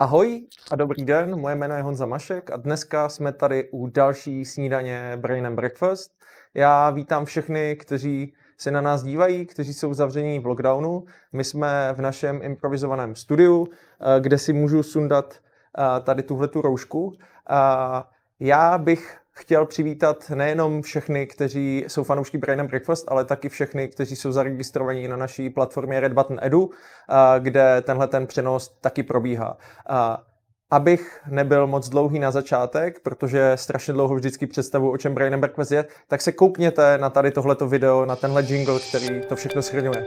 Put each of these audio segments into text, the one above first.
Ahoj a dobrý den, moje jméno je Honza Mašek a dneska jsme tady u další snídaně Brain and Breakfast. Já vítám všechny, kteří se na nás dívají, kteří jsou zavření v lockdownu. My jsme v našem improvizovaném studiu, eh, kde si můžu sundat eh, tady tuhle tu roušku. Já bych chtěl přivítat nejenom všechny, kteří jsou fanoušky Brain and Breakfast, ale taky všechny, kteří jsou zaregistrovaní na naší platformě Red Button Edu, kde tenhle ten přenos taky probíhá. Abych nebyl moc dlouhý na začátek, protože strašně dlouho vždycky představu, o čem Brain and Breakfast je, tak se koukněte na tady tohleto video, na tenhle jingle, který to všechno schrňuje.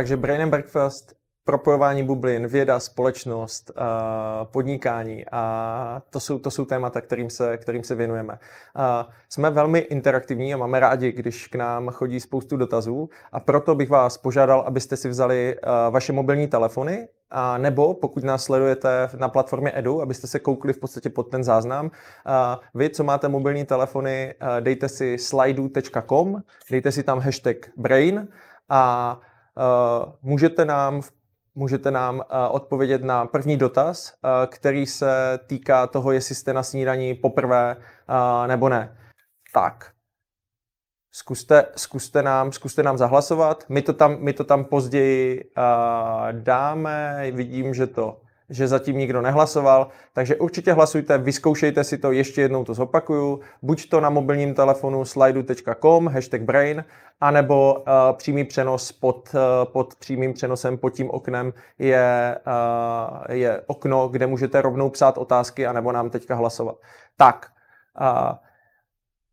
Takže Brain and Breakfast, propojování bublin, věda, společnost, podnikání a to jsou, to jsou témata, kterým se, kterým se věnujeme. Jsme velmi interaktivní a máme rádi, když k nám chodí spoustu dotazů a proto bych vás požádal, abyste si vzali vaše mobilní telefony a nebo pokud nás sledujete na platformě Edu, abyste se koukli v podstatě pod ten záznam. Vy, co máte mobilní telefony, dejte si slidu.com, dejte si tam hashtag brain a Eh, můžete nám můžete nám eh, odpovědět na první dotaz, eh, který se týká toho, jestli jste na snídaní poprvé nebo ne. Tak, zkuste, zkuste, nám, zkuste nám zahlasovat. My to tam, my to tam později dáme. Vidím, že to že zatím nikdo nehlasoval, takže určitě hlasujte, vyzkoušejte si to, ještě jednou to zopakuju, buď to na mobilním telefonu slidu.com, hashtag brain, anebo uh, přímý přenos pod, uh, pod přímým přenosem pod tím oknem je, uh, je okno, kde můžete rovnou psát otázky, anebo nám teďka hlasovat. Tak, uh,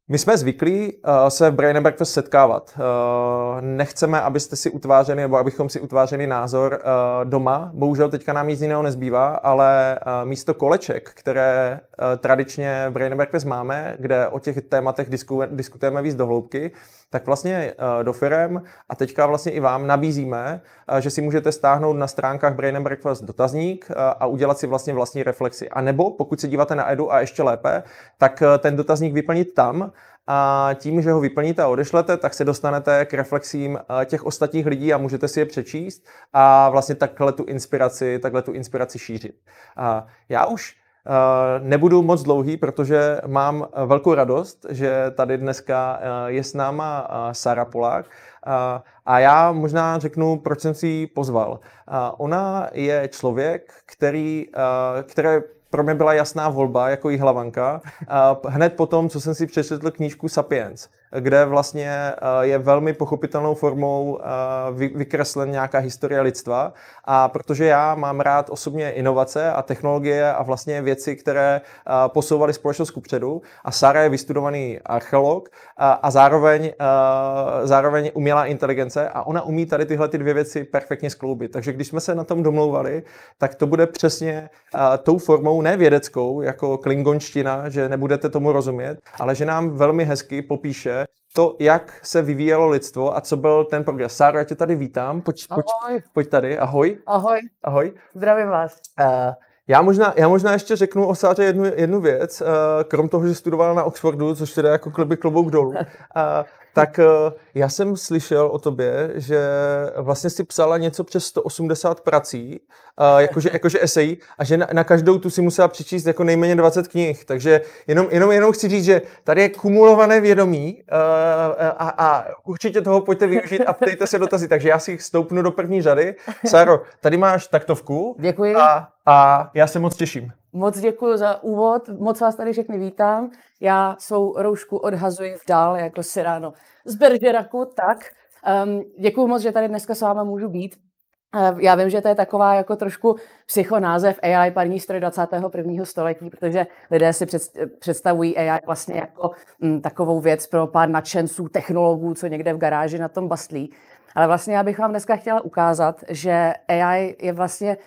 my jsme zvyklí uh, se v Brain Breakfast setkávat. Uh, nechceme, abyste si utvářeli, nebo abychom si utvářeli názor uh, doma. Bohužel teďka nám nic jiného nezbývá, ale uh, místo koleček, které tradičně v Brain Breakfast máme, kde o těch tématech disku, diskutujeme víc do hloubky, tak vlastně uh, do firem a teďka vlastně i vám nabízíme, uh, že si můžete stáhnout na stránkách Brain Breakfast dotazník a udělat si vlastně vlastní reflexy. A nebo pokud se díváte na Edu a ještě lépe, tak ten dotazník vyplnit tam, a tím, že ho vyplníte a odešlete, tak se dostanete k reflexím těch ostatních lidí a můžete si je přečíst a vlastně takhle tu inspiraci, takhle tu inspiraci šířit. A já už Nebudu moc dlouhý, protože mám velkou radost, že tady dneska je s náma Sara Polák. A já možná řeknu, proč jsem si ji pozval. Ona je člověk, který, které pro mě byla jasná volba jako jí hlavanka. Hned potom, co jsem si přečetl knížku Sapiens, kde vlastně eh, je velmi pochopitelnou formou eh, vykreslen nějaká historie lidstva. A protože já mám rád osobně inovace a technologie a vlastně věci, které eh, posouvaly společnost kupředu, a Sara je vystudovaný archeolog a zároveň, zároveň umělá inteligence a ona umí tady tyhle ty dvě věci perfektně skloubit. Takže když jsme se na tom domlouvali, tak to bude přesně tou formou, ne vědeckou, jako klingonština, že nebudete tomu rozumět, ale že nám velmi hezky popíše, to, jak se vyvíjelo lidstvo a co byl ten progres. Sáro, já tě tady vítám. Pojď, pojď, pojď tady. Ahoj. Ahoj. Ahoj. Zdravím vás. Uh, já možná, já možná ještě řeknu o Sáře jednu, jednu věc, uh, krom toho, že studovala na Oxfordu, což teda jako kloby klobouk dolů. Uh, tak uh, já jsem slyšel o tobě, že vlastně si psala něco přes 180 prací, uh, jakože, jakože esej, a že na, na každou tu si musela přečíst jako nejméně 20 knih. Takže jenom, jenom, jenom chci říct, že tady je kumulované vědomí uh, a, a určitě toho pojďte využít a ptejte se dotazy. Takže já si stoupnu do první řady. Sáro, tady máš taktovku. Děkuji. A, a já se moc těším. Moc děkuji za úvod, moc vás tady všechny vítám. Já svou roušku odhazuji v dál, jako si ráno z Bergeraku, tak. Um, děkuji moc, že tady dneska s vámi můžu být. Uh, já vím, že to je taková jako trošku psychonázev AI parní stroj 21. století, protože lidé si představují AI vlastně jako m, mm, takovou věc pro pár nadšenců, technologů, co někde v garáži na tom bastlí. Ale vlastně já bych vám dneska chtěla ukázat, že AI je vlastně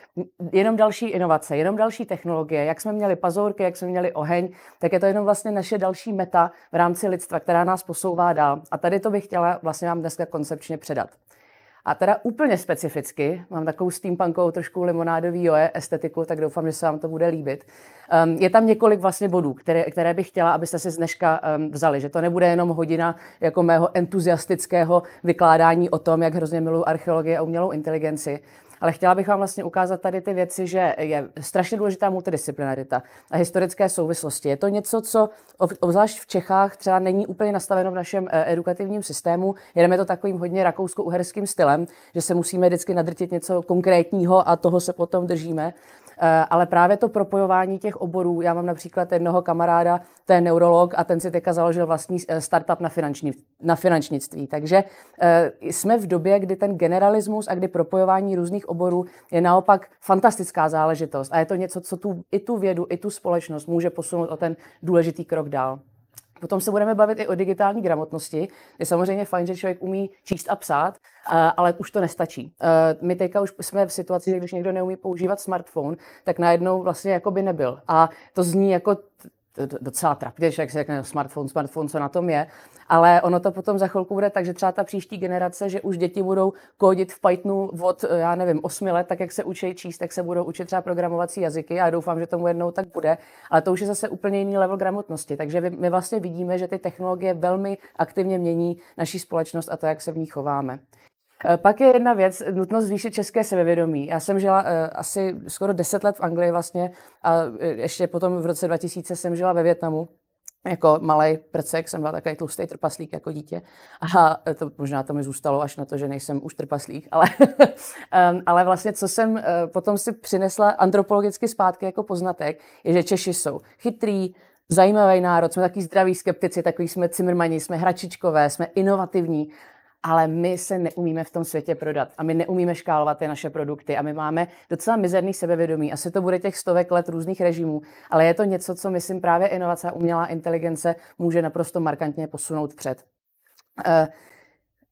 jenom další inovace, jenom další technologie. Jak jsme měli pazourky, jak jsme měli oheň, tak je to jenom vlastně naše další meta v rámci lidstva, která nás posouvá dál. A tady to bych chtěla vlastně vám dneska koncepčně předat. A teda úplně specificky, mám takovou steampunkovou, trošku limonádový joe estetiku, tak doufám, že se vám to bude líbit. Um, je tam několik vlastně bodů, které, které bych chtěla, abyste si z dneška um, vzali, že to nebude jenom hodina jako mého entuziastického vykládání o tom, jak hrozně miluji archeologii a umělou inteligenci, ale chtěla bych vám vlastně ukázat tady ty věci, že je strašně důležitá multidisciplinarita a historické souvislosti. Je to něco, co obzvlášť v Čechách třeba není úplně nastaveno v našem eh, edukativním systému. Jedeme to takovým hodně rakousko-uherským stylem, že se musíme vždycky nadrtit něco konkrétního a toho se potom držíme. Eh, ale právě to propojování těch oborů, já mám například jednoho kamaráda, to je neurolog a ten si teďka založil vlastní eh, startup na, finanční, na finančnictví. Takže eh, jsme v době, kdy ten generalismus a kdy propojování různých oborů je naopak fantastická záležitost a je to něco, co tu, i tu vědu, i tu společnost může posunout o ten důležitý krok dál. Potom se budeme bavit i o digitální gramotnosti. Je samozřejmě fajn, že člověk umí číst a psát, ale už to nestačí. My teďka už jsme v situaci, když někdo neumí používat smartphone, tak najednou vlastně jako by nebyl. A to zní jako docela trapně, jak se řekne smartphone, smartphone, co na tom je, ale ono to potom za chvilku bude tak, že třeba ta příští generace, že už děti budou kódit v Pythonu od, já nevím, 8 let, tak jak se učí číst, tak se budou učit třeba programovací jazyky. a doufám, že tomu jednou tak bude. Ale to už je zase úplně jiný level gramotnosti. Takže my vlastně vidíme, že ty technologie velmi aktivně mění naší společnost a to, jak se v ní chováme. Eh, pak je jedna věc, nutnost zvýšit české sebevědomí. Já jsem žila uh, asi skoro 10 let v Anglii vlastně a eh, ještě potom v roce 2000 jsem žila ve Větnamu jako malý prcek, jsem byla takový tlustý trpaslík jako dítě. A to, možná to mi zůstalo až na to, že nejsem už trpaslík, ale, um, ale vlastně, co jsem potom si přinesla antropologicky zpátky jako poznatek, je, že Češi jsou chytrý, zajímavý národ, jsme takový zdraví skeptici, takový jsme cimrmani, jsme hračičkové, jsme inovativní ale my se neumíme v tom světě prodat a my neumíme škálovat ty naše produkty a my máme docela mizerný sebevědomí. Asi to bude těch stovek let různých režimů, ale je to něco, co myslím právě inovace a umělá inteligence může naprosto markantně posunout před. Uh,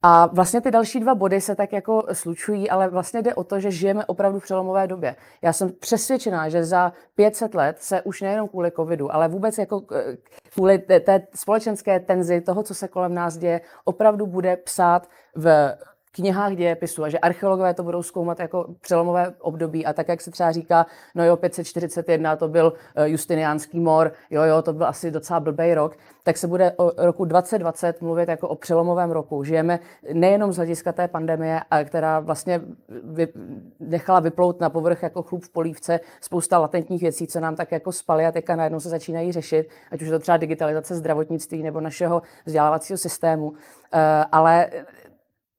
a vlastně ty další dva body se tak jako slučují, ale vlastně jde o to, že žijeme opravdu v přelomové době. Já jsem přesvědčená, že za 500 let se už nejenom kvůli covidu, ale vůbec jako eh, kvůli té, té společenské tenzi, toho, co se kolem nás děje, opravdu bude psát v knihách dějepisu a že archeologové to budou zkoumat jako přelomové období a tak, jak se třeba říká, no jo, 541 to byl eh, Justiniánský mor, jo, jo, to byl asi docela blbej rok, tak se bude o roku 2020 mluvit jako o přelomovém roku. Žijeme nejenom z hlediska té pandemie, která vlastně vy, nechala vyplout na povrch jako chlup v polívce spousta latentních věcí, co nám tak jako spaly a teďka najednou se začínají řešit, ať už je to třeba digitalizace zdravotnictví nebo našeho vzdělávacího systému. Eh, ale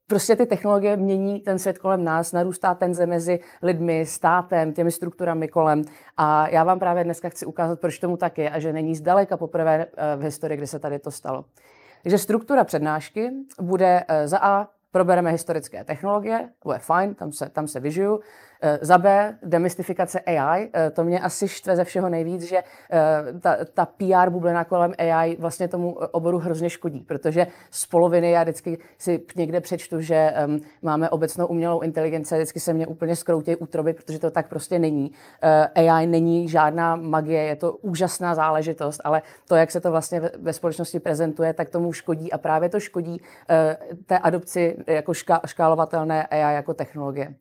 prostě ty technologie mění ten svět kolem nás, narůstá tenze mezi lidmi, státem, těmi strukturami kolem. A já vám právě dneska chci ukázat, proč tomu tak je a že není zdaleka poprvé eh, v historii, kdy se tady to stalo. Takže struktura přednášky bude eh, za A probereme historické technologie, to je fajn, tam se, tam se vyžiju. Eh, za B, demystifikace AI. Eh, to mě asi štve ze všeho nejvíc, že eh, ta, ta PR bublina kolem AI vlastně tomu oboru hrozně škodí, protože z poloviny já vždycky si někde přečtu, že máme obecnou umělou inteligenci, vždycky se mě úplně skroutějí útroby, protože to tak prostě není. AI není žádná magie, je to úžasná záležitost, ale to, jak se to vlastně ve, společnosti prezentuje, tak tomu škodí a právě to škodí té adopci jako šká, škálovatelné AI jako technologie.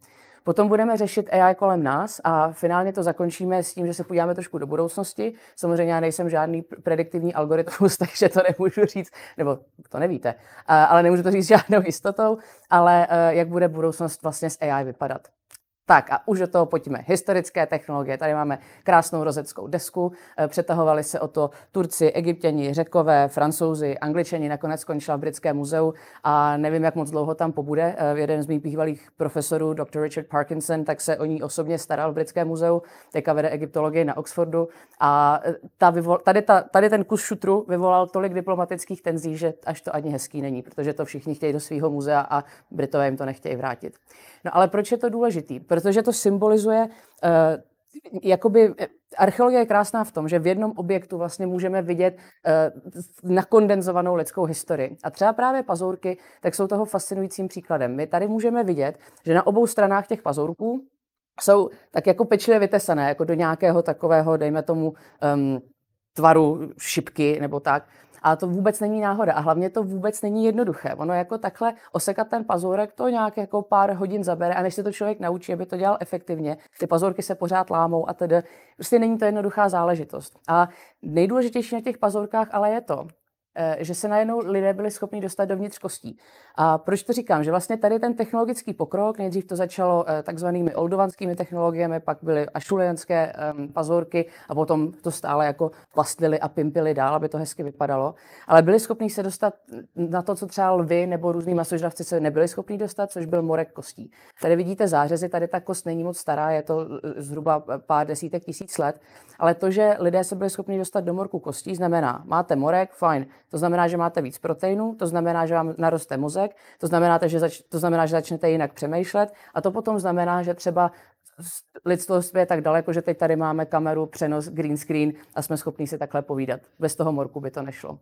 Potom budeme řešit AI kolem nás a finálně to zakončíme s tím, že se podíváme trošku do budoucnosti. Samozřejmě já nejsem žádný prediktivní algoritmus, takže to nemůžu říct, nebo to nevíte, ale nemůžu to říct žádnou jistotou, ale eh, jak bude budoucnost vlastně s AI vypadat. Tak a už do toho pojďme. Historické technologie. Tady máme krásnou rozeckou desku. Eh, přetahovali se o to Turci, Egyptěni, Řekové, Francouzi, Angličani. Nakonec skončila v Britském muzeu a nevím, jak moc dlouho tam pobude. Eh, jeden z mých bývalých profesorů, dr. Richard Parkinson, tak se o ní osobně staral v Britském muzeu. Teďka vede egyptologii na Oxfordu. A eh, ta vyvol, tady, ta, tady ten kus šutru vyvolal tolik diplomatických tenzí, že až to ani hezký není, protože to všichni chtějí do svého muzea a Britové jim to nechtějí vrátit. No ale proč je to důležitý? Protože to symbolizuje uh, jakoby eh, archeologie je krásná v tom, že v jednom objektu vlastně můžeme vidět uh, nakondenzovanou lidskou historii. A třeba právě pazourky, tak jsou toho fascinujícím příkladem. My tady můžeme vidět, že na obou stranách těch pazourků jsou tak jako pečlivě vytesané, jako do nějakého takového, dejme tomu, um, tvaru šipky nebo tak. A to vůbec není náhoda a hlavně to vůbec není jednoduché. Ono jako takhle osekat ten pazurek to nějak jako pár hodin zabere a než se to člověk naučí, aby to dělal efektivně, ty pazurky se pořád lámou a tedy. Prostě není to jednoduchá záležitost. A nejdůležitější na těch pazurkách ale je to, že se najednou lidé byli schopni dostat dovnitř kostí. A proč to říkám? Že vlastně tady ten technologický pokrok, nejdřív to začalo eh, takzvanými oldovanskými technologiemi, pak byly ašulianské um, pazorky a potom to stále jako plastlili a pimpili dál, aby to hezky vypadalo. Ale byli schopni se dostat na to, co třeba lvy nebo různý masožravci se nebyli schopni dostat, což byl morek kostí. Tady vidíte zářezy, tady ta kost není moc stará, je to eh, zhruba pár desítek tisíc let, ale to, že lidé se byli schopni dostat do morku kostí, znamená, máte morek, fajn, to znamená, že máte víc proteinů, to znamená, že vám naroste mozek, to znamená, že, zač- to znamená, že začnete jinak přemýšlet a to potom znamená, že třeba lidstvo je tak daleko, že teď tady máme kameru, přenos, green screen a jsme schopni si takhle povídat. Bez toho morku by to nešlo.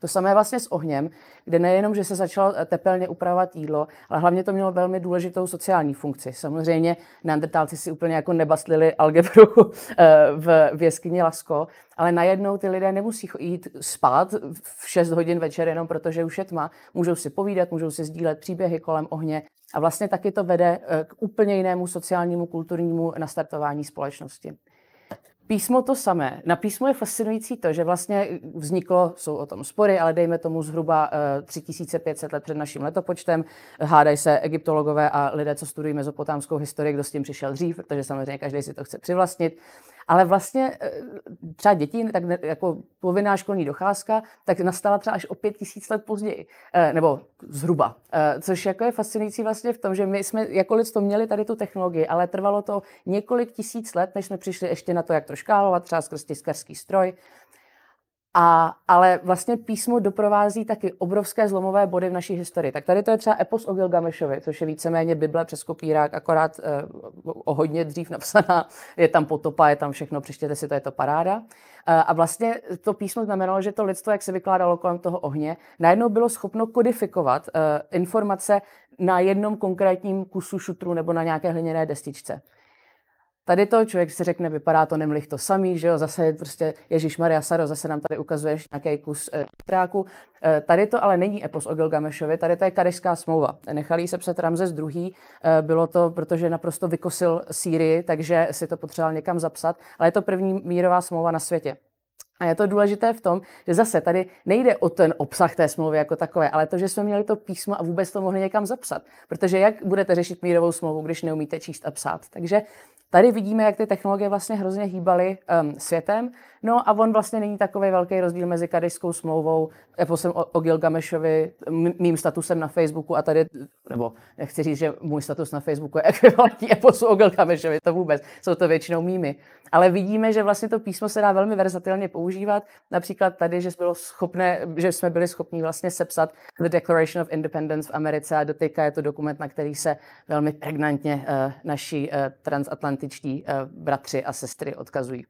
To samé vlastně s ohněm, kde nejenom, že se začalo tepelně upravovat jídlo, ale hlavně to mělo velmi důležitou sociální funkci. Samozřejmě neandertálci si úplně jako nebastlili algebru eh, v, v jeskyni Lasko, ale najednou ty lidé nemusí jít spát v 6 hodin večer jenom protože už je tma. Můžou si povídat, můžou si sdílet příběhy kolem ohně a vlastně taky to vede eh, k úplně jinému sociálnímu, kulturnímu nastartování společnosti. Písmo to samé. Na písmu je fascinující to, že vlastně vzniklo, jsou o tom spory, ale dejme tomu zhruba 3500 eh, let před naším letopočtem. Hádají se egyptologové a lidé, co studují mezopotámskou historii, kdo s tím přišel dřív, protože samozřejmě každý si to chce přivlastnit. Ale vlastně eh, třeba děti, tak jako povinná školní docházka, tak nastala třeba až o pět tisíc let později, eh, nebo zhruba. Eh, což jako je fascinující vlastně v tom, že my jsme jako lidstvo měli tady tu technologii, ale trvalo to několik tisíc let, než jsme přišli ještě na to, jak to škálovat, třeba skrz tiskarský stroj. A, ale vlastně písmo doprovází taky obrovské zlomové body v naší historii. Tak tady to je třeba epos o Gilgamešovi, což je víceméně Bible přes kopírák, akorát eh, o hodně dřív napsaná. Je tam potopa, je tam všechno, přečtěte si to, je to paráda. Eh, a vlastně to písmo znamenalo, že to lidstvo, jak se vykládalo kolem toho ohně, najednou bylo schopno kodifikovat eh, informace na jednom konkrétním kusu šutru nebo na nějaké hliněné destičce. Tady to člověk si řekne, vypadá to nemlich to samý, že jo, zase prostě Ježíš Maria Saro, zase nám tady ukazuješ nějaký kus e, tráku. E, tady to ale není epos o Gilgamešovi, tady to je Kadešská smlouva. Nechali se před Ramzes II. E, bylo to, protože naprosto vykosil Sýrii, takže si to potřeboval někam zapsat, ale je to první mírová smlouva na světě. A je to důležité v tom, že zase tady nejde o ten obsah té smlouvy jako takové, ale to, že jsme měli to písmo a vůbec to mohli někam zapsat. Protože jak budete řešit mírovou smlouvu, když neumíte číst a psát? Takže Tady vidíme, jak ty technologie vlastně hrozně hýbaly um, světem. No a on vlastně není takový velký rozdíl mezi kadejskou smlouvou, eposem o, o Gilgamešovi, mým statusem na Facebooku a tady, nebo nechci říct, že můj status na Facebooku je ekvivalentní eposu o Gilgamešovi, to vůbec, jsou to většinou mýmy. Ale vidíme, že vlastně to písmo se dá velmi verzatilně používat. Například tady, že, bylo schopné, že jsme byli schopni vlastně sepsat The Declaration of Independence v Americe a doteďka je to dokument, na který se velmi pregnantně uh, naši uh, transatlantičtí uh, bratři a sestry odkazují.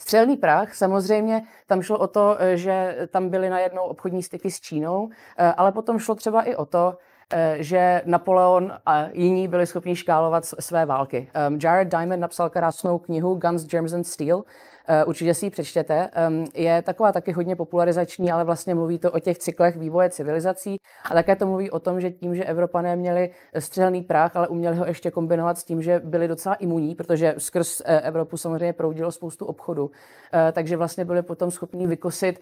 Střelný prach, samozřejmě tam šlo o to, že tam byly najednou obchodní styky s Čínou, ale potom šlo třeba i o to, Eh, že Napoleon a jiní byli schopni škálovat své války. Um, Jared Diamond napsal krásnou knihu Guns, Germs and Steel, Eh, určitě si ji přečtěte. Je taková taky hodně popularizační, ale vlastně mluví to o těch cyklech vývoje civilizací a také to mluví o tom, že tím, že Evropané měli střelný prach, ale uměli ho ještě kombinovat s tím, že byli docela imunní, protože skrz eh, Evropu samozřejmě proudilo spoustu obchodu, eh, takže vlastně byli potom schopni vykosit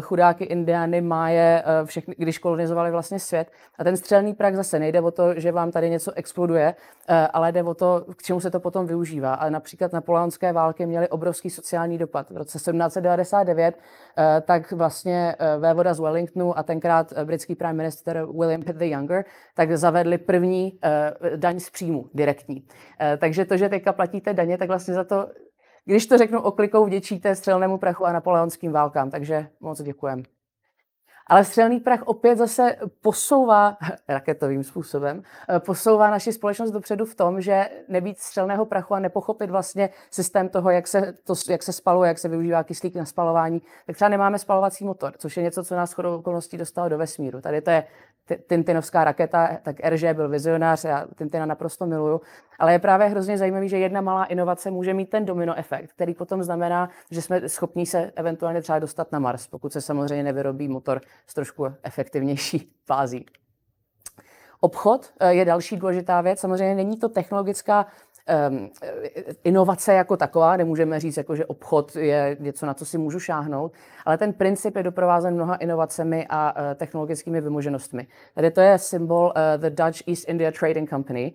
chudáky Indiány, Máje, všechny, když kolonizovali vlastně svět. A ten střelný prach zase nejde o to, že vám tady něco exploduje, ale jde o to, k čemu se to potom využívá. Ale například napoleonské války měly obrovský sociální sociální dopad. V roce 1799 eh, tak vlastně eh, vévoda z Wellingtonu a tenkrát eh, britský prime minister William Pitt the Younger tak zavedli první daň z příjmu direktní. Takže to, že teďka platíte daně, tak vlastně za to, když to řeknu oklikou, vděčíte střelnému prachu a napoleonským válkám. Takže moc děkujem. Ale střelný prach opět zase posouvá, raketovým způsobem, eh, posouvá naši společnost dopředu v tom, že nebýt střelného prachu a nepochopit vlastně systém toho, jak se, to, jak se spaluje, jak se využívá kyslík na spalování, tak třeba nemáme spalovací motor, což je něco, co nás chodou okolností dostalo do vesmíru. Tady to je Tintinovská raketa, tak RŽ byl vizionář, já Tintina naprosto miluju, ale je právě hrozně zajímavý, že jedna malá inovace může mít ten domino efekt, který potom znamená, že jsme schopni se eventuálně třeba dostat na Mars, pokud se samozřejmě nevyrobí motor s trošku efektivnější fází. Obchod eh, je další důležitá věc. Samozřejmě není to technologická um, inovace jako taková, nemůžeme říct, jako, že obchod je něco, na co si můžu šáhnout, ale ten princip je doprovázen mnoha inovacemi a uh, technologickými vymoženostmi. Tady to je symbol uh, The Dutch East India Trading Company.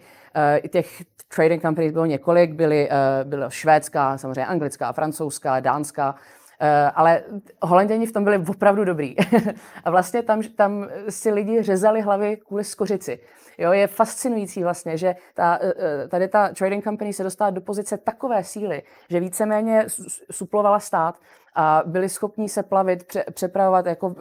Uh, těch trading companies bylo několik, byly, uh, byla švédská, samozřejmě anglická, francouzská, dánská, Uh, ale holanděni v tom byli opravdu dobrý. a vlastně tam, tam si lidi řezali hlavy kvůli skořici. Jo, je fascinující vlastně, že ta, eh, eh, tady ta trading company se dostala do pozice takové síly, že víceméně suplovala stát a byli schopní se plavit, pře, přepravovat jako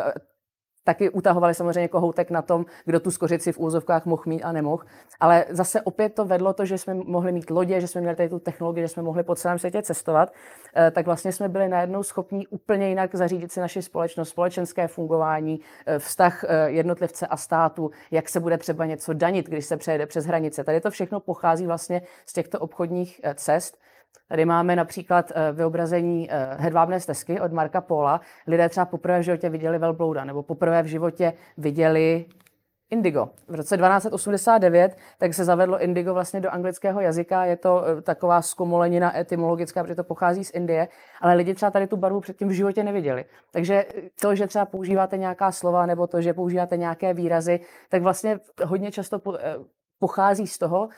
taky utahovali samozřejmě kohoutek na tom, kdo tu skořici v úzovkách mohl mít a nemohl. Ale zase opět to vedlo to, že jsme mohli mít lodě, že jsme měli tady tu technologii, že jsme mohli po celém světě cestovat, eh, tak vlastně jsme byli najednou schopni úplně jinak zařídit si naši společnost, společenské fungování, eh, vztah eh, jednotlivce a státu, jak se bude třeba něco danit, když se přejede přes hranice. Tady to všechno pochází vlastně z těchto obchodních cest. Tady máme například eh, vyobrazení eh, hedvábné stezky od Marka Pola. Lidé třeba poprvé v životě viděli velblouda, nebo poprvé v životě viděli indigo. V roce 1289 tak se zavedlo indigo vlastně do anglického jazyka. Je to eh, taková zkomolenina etymologická, protože to pochází z Indie, ale lidi třeba tady tu barvu předtím v životě neviděli. Takže to, že třeba používáte nějaká slova nebo to, že používáte nějaké výrazy, tak vlastně hodně často pochází z toho,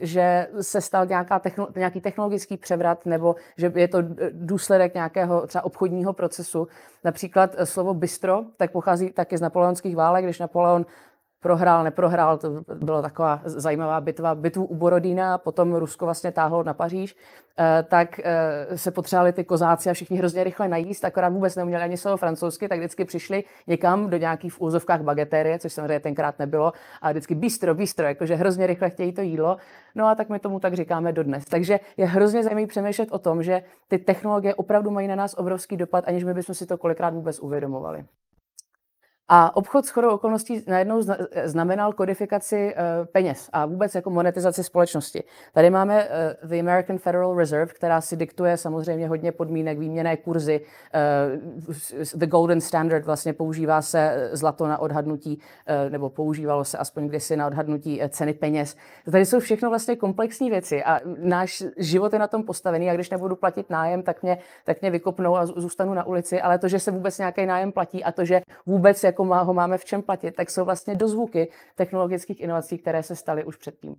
že se stal nějaká nějaký technologický převrat nebo že je to důsledek nějakého třeba obchodního procesu. Například eh, slovo bistro tak pochází taky z napoleonských válek, když Napoleon prohrál, neprohrál, to byla taková zajímavá bitva, bitvu u Borodína, potom Rusko vlastně táhlo na Paříž, eh, tak eh, se potřebovali ty kozáci a všichni hrozně rychle najíst, akorát vůbec neuměli ani slovo francouzsky, tak vždycky přišli někam do nějakých v úzovkách bagetérie, což samozřejmě tenkrát nebylo, a vždycky bistro, bistro, jakože hrozně rychle chtějí to jídlo. No a tak my tomu tak říkáme dodnes. Takže je hrozně zajímavé přemýšlet o tom, že ty technologie opravdu mají na nás obrovský dopad, aniž my bychom si to kolikrát vůbec uvědomovali. A obchod s chodou okolností najednou znamenal kodifikaci uh, peněz a vůbec jako monetizaci společnosti. Tady máme uh, the American Federal Reserve, která si diktuje samozřejmě hodně podmínek, výměné kurzy. Uh, the Golden Standard vlastně používá se zlato na odhadnutí, nebo používalo se aspoň kdysi na odhadnutí ceny peněz. Tady jsou všechno vlastně komplexní věci a náš život je na tom postavený a když nebudu platit nájem, tak mě, tak mě vykopnou a zůstanu na ulici, ale to, že se vůbec nějaký nájem platí a to, že vůbec jako jako má, ho máme v čem platit, tak jsou vlastně dozvuky technologických inovací, které se staly už předtím.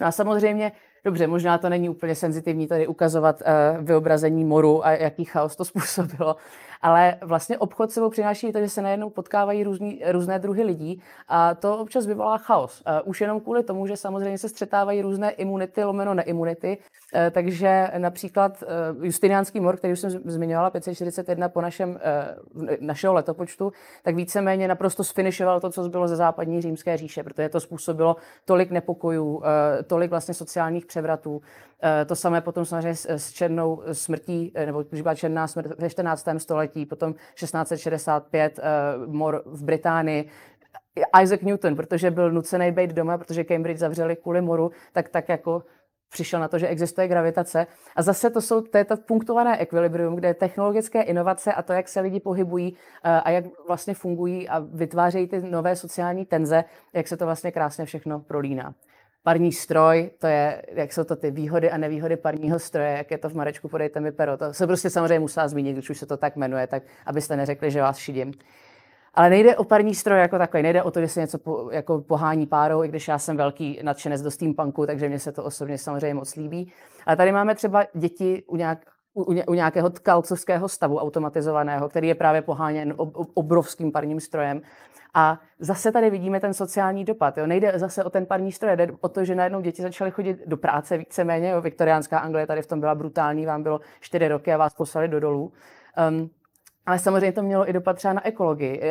No a samozřejmě, dobře, možná to není úplně senzitivní tady ukazovat uh, vyobrazení moru a jaký chaos to způsobilo, ale vlastně obchod sebou přináší to, že se najednou potkávají různý, různé druhy lidí a to občas vyvolá chaos. Uh, už jenom kvůli tomu, že samozřejmě se střetávají různé imunity, lomeno neimunity, uh, takže například uh, Justiniánský mor, který už jsem zmiňovala, 541 po našem, našeho letopočtu, tak víceméně naprosto sfinišoval to, co bylo ze západní římské říše, protože to způsobilo tolik nepokojů, tolik vlastně sociálních převratů. Uh, to samé potom samozřejmě s, černou smrtí, nebo když byla černá smrt ve 14. století, potom 1665 uh, eh, mor v Británii, Isaac Newton, protože byl nucený být doma, protože Cambridge zavřeli kvůli moru, tak tak jako přišel na to, že existuje gravitace. A zase to jsou to je to punktované ekvilibrium, kde technologické inovace a to, jak se lidi pohybují eh, a jak vlastně fungují a vytvářejí ty nové sociální tenze, jak se to vlastně krásně všechno prolíná. Parní stroj, to je, jak jsou to ty výhody a nevýhody parního stroje, jak je to v Marečku, podejte mi pero. To se prostě samozřejmě musela zmínit, když už se to tak jmenuje, tak abyste neřekli, že vás šidím. Ale nejde o parní stroj jako takový, nejde o to, že se něco po, jako pohání párou, i když já jsem velký nadšenec do steampunku, takže mě se to osobně samozřejmě moc líbí. Ale tady máme třeba děti u, nějak, u, u nějakého tkalcovského stavu automatizovaného, který je právě poháněn obrovským parním strojem. A zase tady vidíme ten sociální dopad. Jo. Nejde zase o ten parní stroj, jde o to, že najednou děti začaly chodit do práce víceméně. Jo. Viktoriánská Anglie tady v tom byla brutální, vám bylo čtyři roky a vás poslali do dolů. Um, ale samozřejmě to mělo i dopad třeba na ekologii.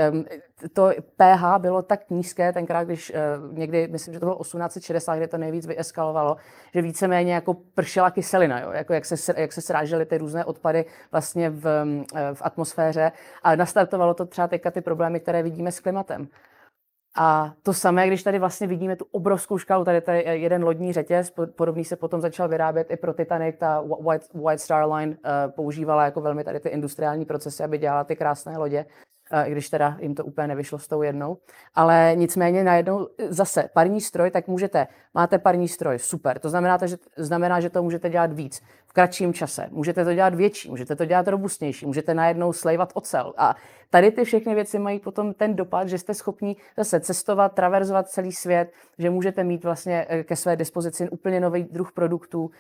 To pH bylo tak nízké tenkrát, když eh, někdy, myslím, že to bylo 1860, kde to nejvíc vyeskalovalo, že víceméně jako pršela kyselina, jo? Jako jak, se, jak se srážely ty různé odpady vlastně v, eh, v atmosféře a nastartovalo to třeba teďka ty problémy, které vidíme s klimatem. A to samé, když tady vlastně vidíme tu obrovskou škálu, tady je jeden lodní řetěz, podobný se potom začal vyrábět i pro Titanic, ta White, White Star Line uh, používala jako velmi tady ty industriální procesy, aby dělala ty krásné lodě, i když teda jim to úplně nevyšlo s tou jednou. Ale nicméně najednou zase parní stroj, tak můžete, máte parní stroj, super, to znamená, že, znamená, že to můžete dělat víc v kratším čase. Můžete to dělat větší, můžete to dělat robustnější, můžete najednou slejvat ocel. A tady ty všechny věci mají potom ten dopad, že jste schopni zase cestovat, traverzovat celý svět, že můžete mít vlastně eh, ke své dispozici úplně nový druh produktů,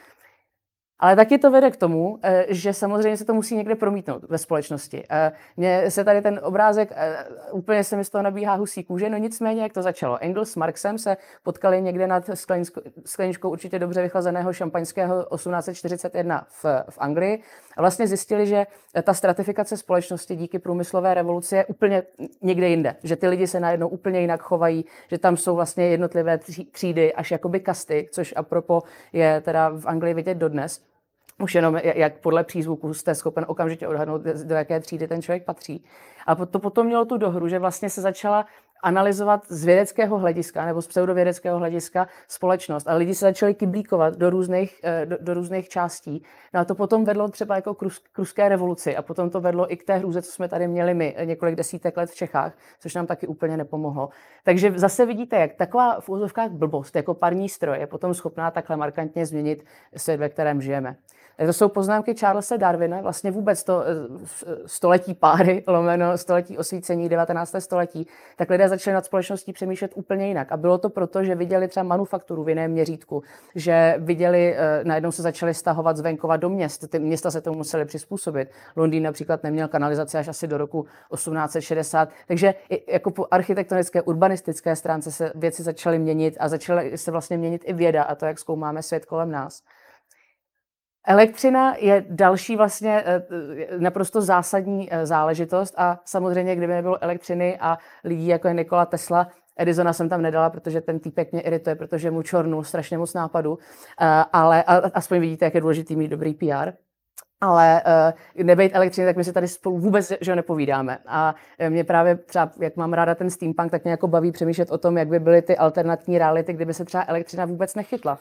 ale taky to vede k tomu, eh, že samozřejmě se to musí někde promítnout ve společnosti. Eh, mně se tady ten obrázek, eh, úplně se mi z toho nabíhá husí kůže, no nicméně, jak to začalo. Engels s Marxem se potkali někde nad skleničkou určitě dobře vychlazeného šampaňského 1841 v, v Anglii a vlastně zjistili, že ta stratifikace společnosti díky průmyslové revoluci je úplně někde jinde. Že ty lidi se najednou úplně jinak chovají, že tam jsou vlastně jednotlivé třídy až jakoby kasty, což apropo je teda v Anglii vidět dodnes už jenom jak podle přízvuku jste schopen okamžitě odhadnout, do jaké třídy ten člověk patří. A to potom mělo tu dohru, že vlastně se začala analyzovat z vědeckého hlediska nebo z pseudovědeckého hlediska společnost. A lidi se začali kyblíkovat do různých, eh, do, do různých částí. No a to potom vedlo třeba jako k, ruské revoluci a potom to vedlo i k té hrůze, co jsme tady měli my eh, několik desítek let v Čechách, což nám taky úplně nepomohlo. Takže zase vidíte, jak taková v úzovkách blbost jako parní stroj je potom schopná takhle markantně změnit svět, ve kterém žijeme. To jsou poznámky Charlesa Darwina, vlastně vůbec to eh, století páry, lomeno století osvícení, 19. století, tak lidé začali nad společností přemýšlet úplně jinak. A bylo to proto, že viděli třeba manufakturu v jiném měřítku, že viděli, eh, najednou se začali stahovat z venkova do měst, ty města se tomu museli přizpůsobit. Londýn například neměl kanalizaci až asi do roku 1860, takže jako po architektonické, urbanistické stránce se věci začaly měnit a začaly se vlastně měnit i věda a to, jak zkoumáme svět kolem nás. Elektřina je další vlastně eh, naprosto zásadní eh, záležitost a samozřejmě, kdyby nebylo elektřiny a lidí jako je Nikola Tesla, Edisona jsem tam nedala, protože ten týpek mě irituje, protože mu čornu strašně moc nápadu, eh, ale aspoň vidíte, jak je důležitý mít dobrý PR. Ale uh, nebejt elektřiny, tak my si tady spolu vůbec že nepovídáme. A mě právě třeba, jak mám ráda ten steampunk, tak mě jako baví přemýšlet o tom, jak by byly ty alternativní reality, kdyby se třeba elektřina vůbec nechytla.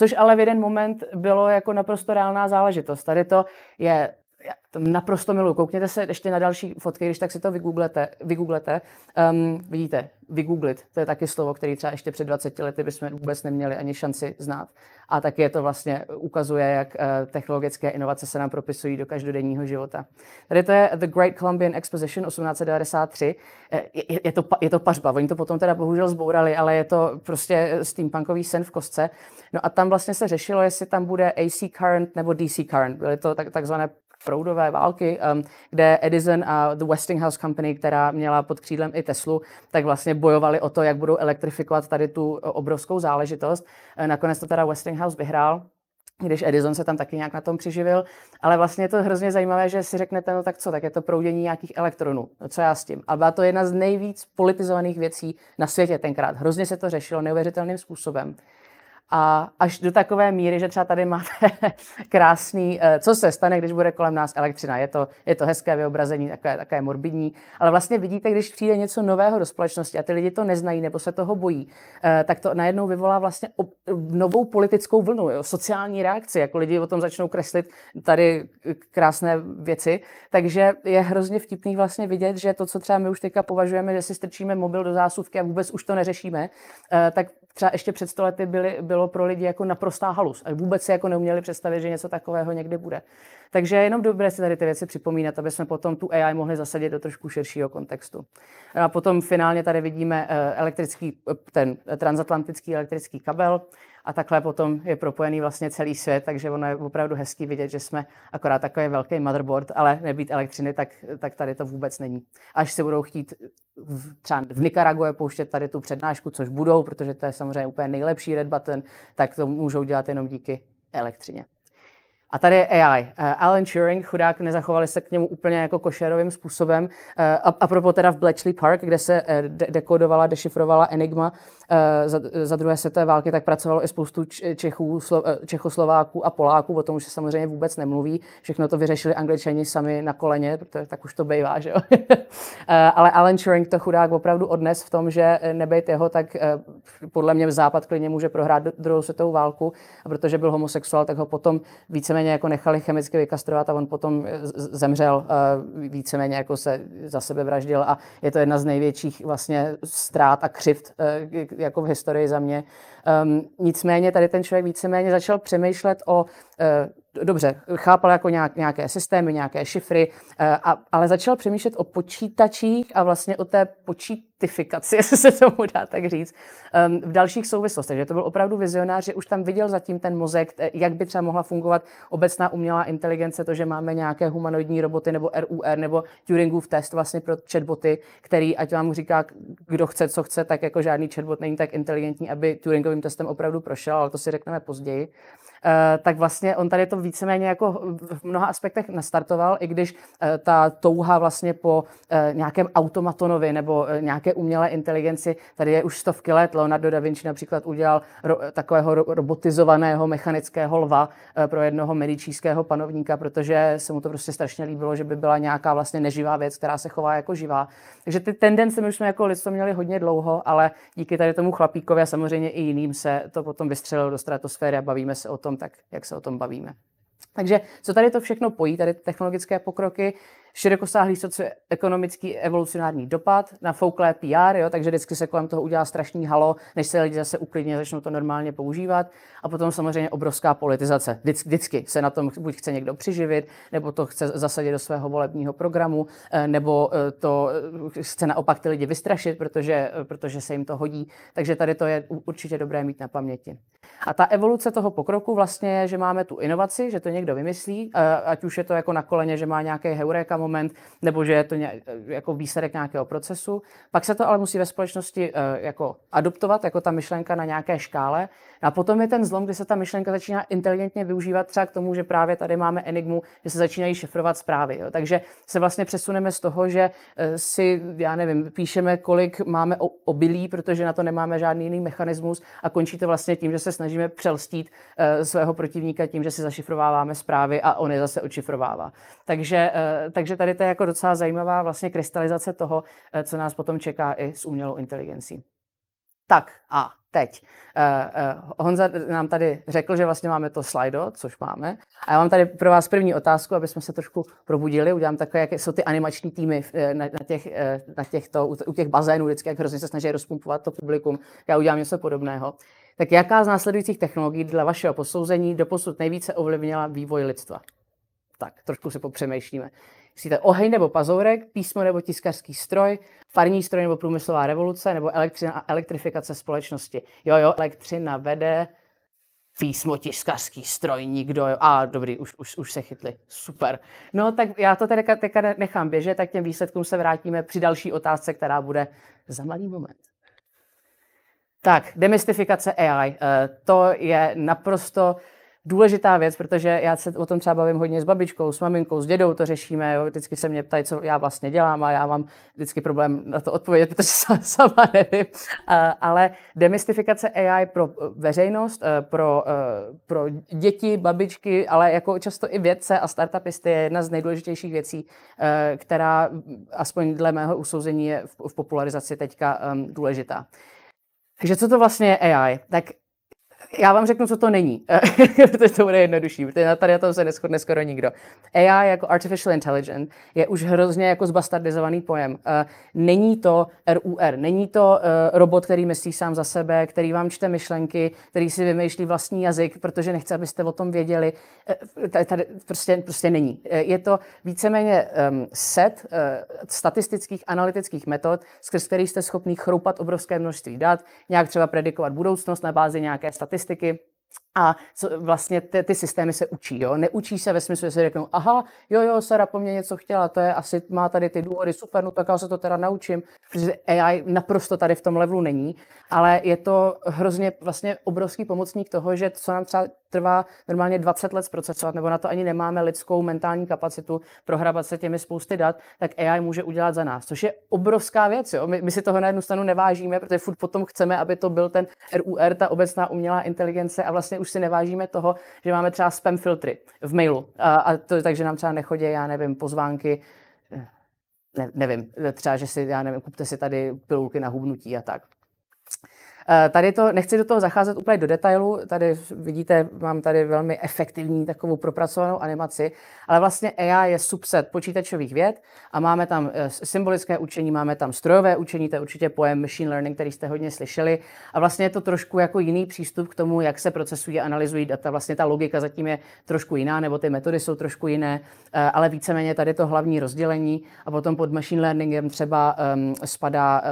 Což ale v jeden moment bylo jako naprosto reálná záležitost. Tady to je já to naprosto miluji. Koukněte se ještě na další fotky, když tak si to vygooglete. vygooglete. Um, vidíte, vygooglit, to je taky slovo, které třeba ještě před 20 lety bychom vůbec neměli ani šanci znát. A taky je to vlastně ukazuje, jak uh, technologické inovace se nám propisují do každodenního života. Tady to je The Great Columbian Exposition 1893. Eh, je, je, to, je to pařba, oni to potom teda bohužel zbourali, ale je to prostě steampunkový sen v kostce. No a tam vlastně se řešilo, jestli tam bude AC current nebo DC current. Byly to tak, takzvané proudové války, kde Edison a The Westinghouse Company, která měla pod křídlem i Teslu, tak vlastně bojovali o to, jak budou elektrifikovat tady tu obrovskou záležitost. Eh, nakonec to teda Westinghouse vyhrál, když Edison se tam taky nějak na tom přiživil. Ale vlastně je to hrozně zajímavé, že si řeknete, no tak co, tak je to proudění nějakých elektronů. No co já s tím? A byla to jedna z nejvíc politizovaných věcí na světě tenkrát. Hrozně se to řešilo neuvěřitelným způsobem. A až do takové míry, že třeba tady máte krásný, eh, co se stane, když bude kolem nás elektřina. Je to, je to hezké vyobrazení, takové, takové morbidní, ale vlastně vidíte, když přijde něco nového do společnosti a ty lidi to neznají nebo se toho bojí, eh, tak to najednou vyvolá vlastně novou politickou vlnu, jo, sociální reakci, jako lidi o tom začnou kreslit tady krásné věci. Takže je hrozně vtipný vlastně vidět, že to, co třeba my už teďka považujeme, že si strčíme mobil do zásuvky a vůbec už to neřešíme, eh, tak třeba ještě před stolety byly, bylo pro lidi jako naprostá halus. A vůbec si jako neuměli představit, že něco takového někdy bude. Takže je jenom dobré si tady ty věci připomínat, aby jsme potom tu AI mohli zasadit do trošku širšího kontextu. A potom finálně tady vidíme eh, elektrický, eh, ten transatlantický elektrický kabel, a takhle potom je propojený vlastně celý svět, takže ono je opravdu hezký vidět, že jsme akorát takový velký motherboard, ale nebýt elektřiny, tak, tak tady to vůbec není. Až si budou chtít v, třeba v Nikarague pouštět tady tu přednášku, což budou, protože to je samozřejmě úplně nejlepší red button, tak to můžou dělat jenom díky elektřině. A tady je AI. Uh, eh, Alan Turing, chudák, nezachovali se k němu úplně jako košerovým způsobem. Uh, a, a propo teda v Bletchley Park, kde se uh, de- dekodovala, dešifrovala Enigma za, za druhé světové války, tak pracovalo i spoustu Čechů, Slo, Čechoslováků a Poláků, o tom už se samozřejmě vůbec nemluví. Všechno to vyřešili angličani sami na koleně, protože tak už to bývá, že jo. uh, ale Alan Turing to chudák opravdu odnes v tom, že nebejt jeho, tak podle mě v západ klidně může prohrát druhou světovou válku, a protože byl homosexuál, tak ho potom víceméně jako nechali chemicky vykastrovat a on potom zemřel, víceméně jako se za sebe vraždil a je to jedna z největších vlastně ztrát a křivt jako v historii za mě. Um, nicméně tady ten člověk víceméně začal přemýšlet o uh, dobře, chápal jako nějak, nějaké systémy, nějaké šifry, eh, a, ale začal přemýšlet o počítačích a vlastně o té počítifikaci, jestli se tomu dá tak říct, ehm, v dalších souvislostech. Takže to byl opravdu vizionář, že už tam viděl zatím ten mozek, eh, jak by třeba mohla fungovat obecná umělá inteligence, to, že máme nějaké humanoidní roboty nebo RUR nebo Turingův test vlastně pro chatboty, který, ať vám říká, kdo chce, co chce, tak jako žádný chatbot není tak inteligentní, aby Turingovým testem opravdu prošel, ale to si řekneme později. Eh, tak vlastně on tady to víceméně jako v mnoha aspektech nastartoval, i když eh, ta touha vlastně po eh, nějakém automatonovi nebo nějaké umělé inteligenci, tady je už stovky let. Leonardo da Vinci například udělal ro, takového robotizovaného mechanického lva pro jednoho medičíského panovníka, protože se mu to prostě strašně líbilo, že by byla nějaká vlastně neživá věc, která se chová jako živá. Takže ty tendence my už jsme jako lidstvo měli hodně dlouho, ale díky tady tomu chlapíkovi a samozřejmě i jiným se to potom vystřelilo do stratosféry a bavíme se o tom tak, jak se o tom bavíme. Takže co tady to všechno pojí, tady technologické pokroky, širokosáhlý socioekonomický evolucionární dopad na fouklé PR, jo, takže vždycky se kolem toho udělá strašný halo, než se lidi zase uklidně začnou to normálně používat. A potom samozřejmě obrovská politizace. Vždycky, vždycky se na tom buď chce někdo přiživit, nebo to chce zasadit do svého volebního programu, eh, nebo eh, to eh, chce naopak ty lidi vystrašit, protože, protože se jim to hodí. Takže tady to je určitě dobré mít na paměti. A ta evoluce toho pokroku vlastně je, že máme tu inovaci, že to někdo vymyslí, ať už je to jako na koleně, že má nějaký heureka moment, nebo že je to ně, jako výsledek nějakého procesu. Pak se to ale musí ve společnosti jako adoptovat, jako ta myšlenka na nějaké škále. A potom je ten zlom, kdy se ta myšlenka začíná inteligentně využívat třeba k tomu, že právě tady máme Enigmu, že se začínají šifrovat zprávy. Jo. Takže se vlastně přesuneme z toho, že eh, si, já nevím, píšeme, kolik máme obilí, protože na to nemáme žádný jiný mechanismus a končí to vlastně tím, že se snažíme přelstít uh, svého protivníka tím, že si zašifrováváme zprávy a on je zase odšifrovává. Takže, uh, takže tady to je jako docela zajímavá vlastně krystalizace toho, co nás potom čeká i s umělou inteligencí. Tak a teď. Uh, uh, Honza nám tady řekl, že vlastně máme to slajdo, což máme. A já mám tady pro vás první otázku, aby jsme se trošku probudili. Udělám takové, jaké jsou ty animační týmy na, na, těch, na těchto, u těch bazénů, vždycky jak hrozně se snaží rozpumpovat to publikum. Já udělám něco podobného. Tak jaká z následujících technologií dle vašeho posouzení doposud nejvíce ovlivnila vývoj lidstva? Tak, trošku se popřemýšlíme. Myslíte oheň nebo pazourek, písmo nebo tiskařský stroj, farní stroj nebo průmyslová revoluce, nebo elektřina elektrifikace společnosti. Jo, jo, elektřina vede, písmo, tiskařský stroj, nikdo, jo. A dobrý, už, už, už se chytli. Super. No tak já to teďka, teďka nechám běžet, tak těm výsledkům se vrátíme při další otázce, která bude za malý moment. Tak, demystifikace AI. Eh, to je naprosto důležitá věc, protože já se o tom třeba bavím hodně s babičkou, s maminkou, s dědou to řešíme, jo. vždycky se mě ptají, co já vlastně dělám a já mám vždycky problém na to odpovědět, protože sama nevím. Ale demystifikace AI pro eh, veřejnost, eh, pro, eh, pro děti, babičky, ale jako často i vědce a startupisty je jedna z nejdůležitějších věcí, která aspoň dle mého usouzení je v popularizaci teďka ehm, důležitá. Takže co to vlastně je AI? Tak já vám řeknu, co to není, protože to bude jednodušší, protože na tady na tom se neschodne skoro nikdo. AI jako Artificial Intelligence je už hrozně jako zbastardizovaný pojem. Eh, není to RUR, není to eh, robot, který myslí sám za sebe, který vám čte myšlenky, který si vymýšlí vlastní jazyk, protože nechce, abyste o tom věděli. Eh, tady prostě, prostě není. Je to víceméně ehm, set statistických analytických metod, skrz který jste schopný chroupat obrovské množství dat, nějak třeba predikovat budoucnost na bázi nějaké statistiky, statistiky, a vlastně ty, ty systémy se učí, jo? Neučí se ve smyslu, že si řeknou, aha, jo, jo, Sara po mně něco chtěla, to je asi, má tady ty důvody, super, no tak já se to teda naučím, protože AI naprosto tady v tom levelu není, ale je to hrozně vlastně obrovský pomocník toho, že co nám třeba trvá normálně 20 let zprocesovat, nebo na to ani nemáme lidskou mentální kapacitu prohrabat se těmi spousty dat, tak AI může udělat za nás, což je obrovská věc. Jo? My, my si toho na jednu stranu nevážíme, protože furt potom chceme, aby to byl ten RUR, ta obecná umělá inteligence a vlastně už si nevážíme toho, že máme třeba spam filtry v mailu. A, a to, takže nám třeba nechodí, já nevím, pozvánky, ne, nevím, třeba, že si, já nevím, kupte si tady pilulky na hubnutí a tak. Eh, tady to, nechci do toho zacházet úplně do detailu, tady vidíte, mám tady velmi efektivní takovou propracovanou animaci, ale vlastně AI je subset počítačových věd a máme tam eh, symbolické učení, máme tam strojové učení, to je určitě pojem machine learning, který jste hodně slyšeli a vlastně je to trošku jako jiný přístup k tomu, jak se procesují a analyzují data. Vlastně ta logika zatím je trošku jiná, nebo ty metody jsou trošku jiné, eh, ale víceméně tady to hlavní rozdělení a potom pod machine learningem třeba um, spadá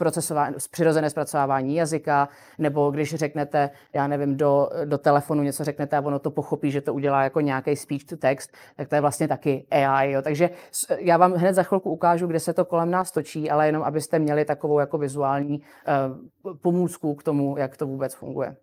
procesování, přirozené zpracovávání jazyka, nebo když řeknete, já nevím, do, do telefonu něco řeknete a ono to pochopí, že to udělá jako nějaký speech to text, tak to je vlastně taky AI. Jo. Takže já vám hned za chvilku ukážu, kde se to kolem nás točí, ale jenom abyste měli takovou jako vizuální uh, pomůcku k tomu, jak to vůbec funguje.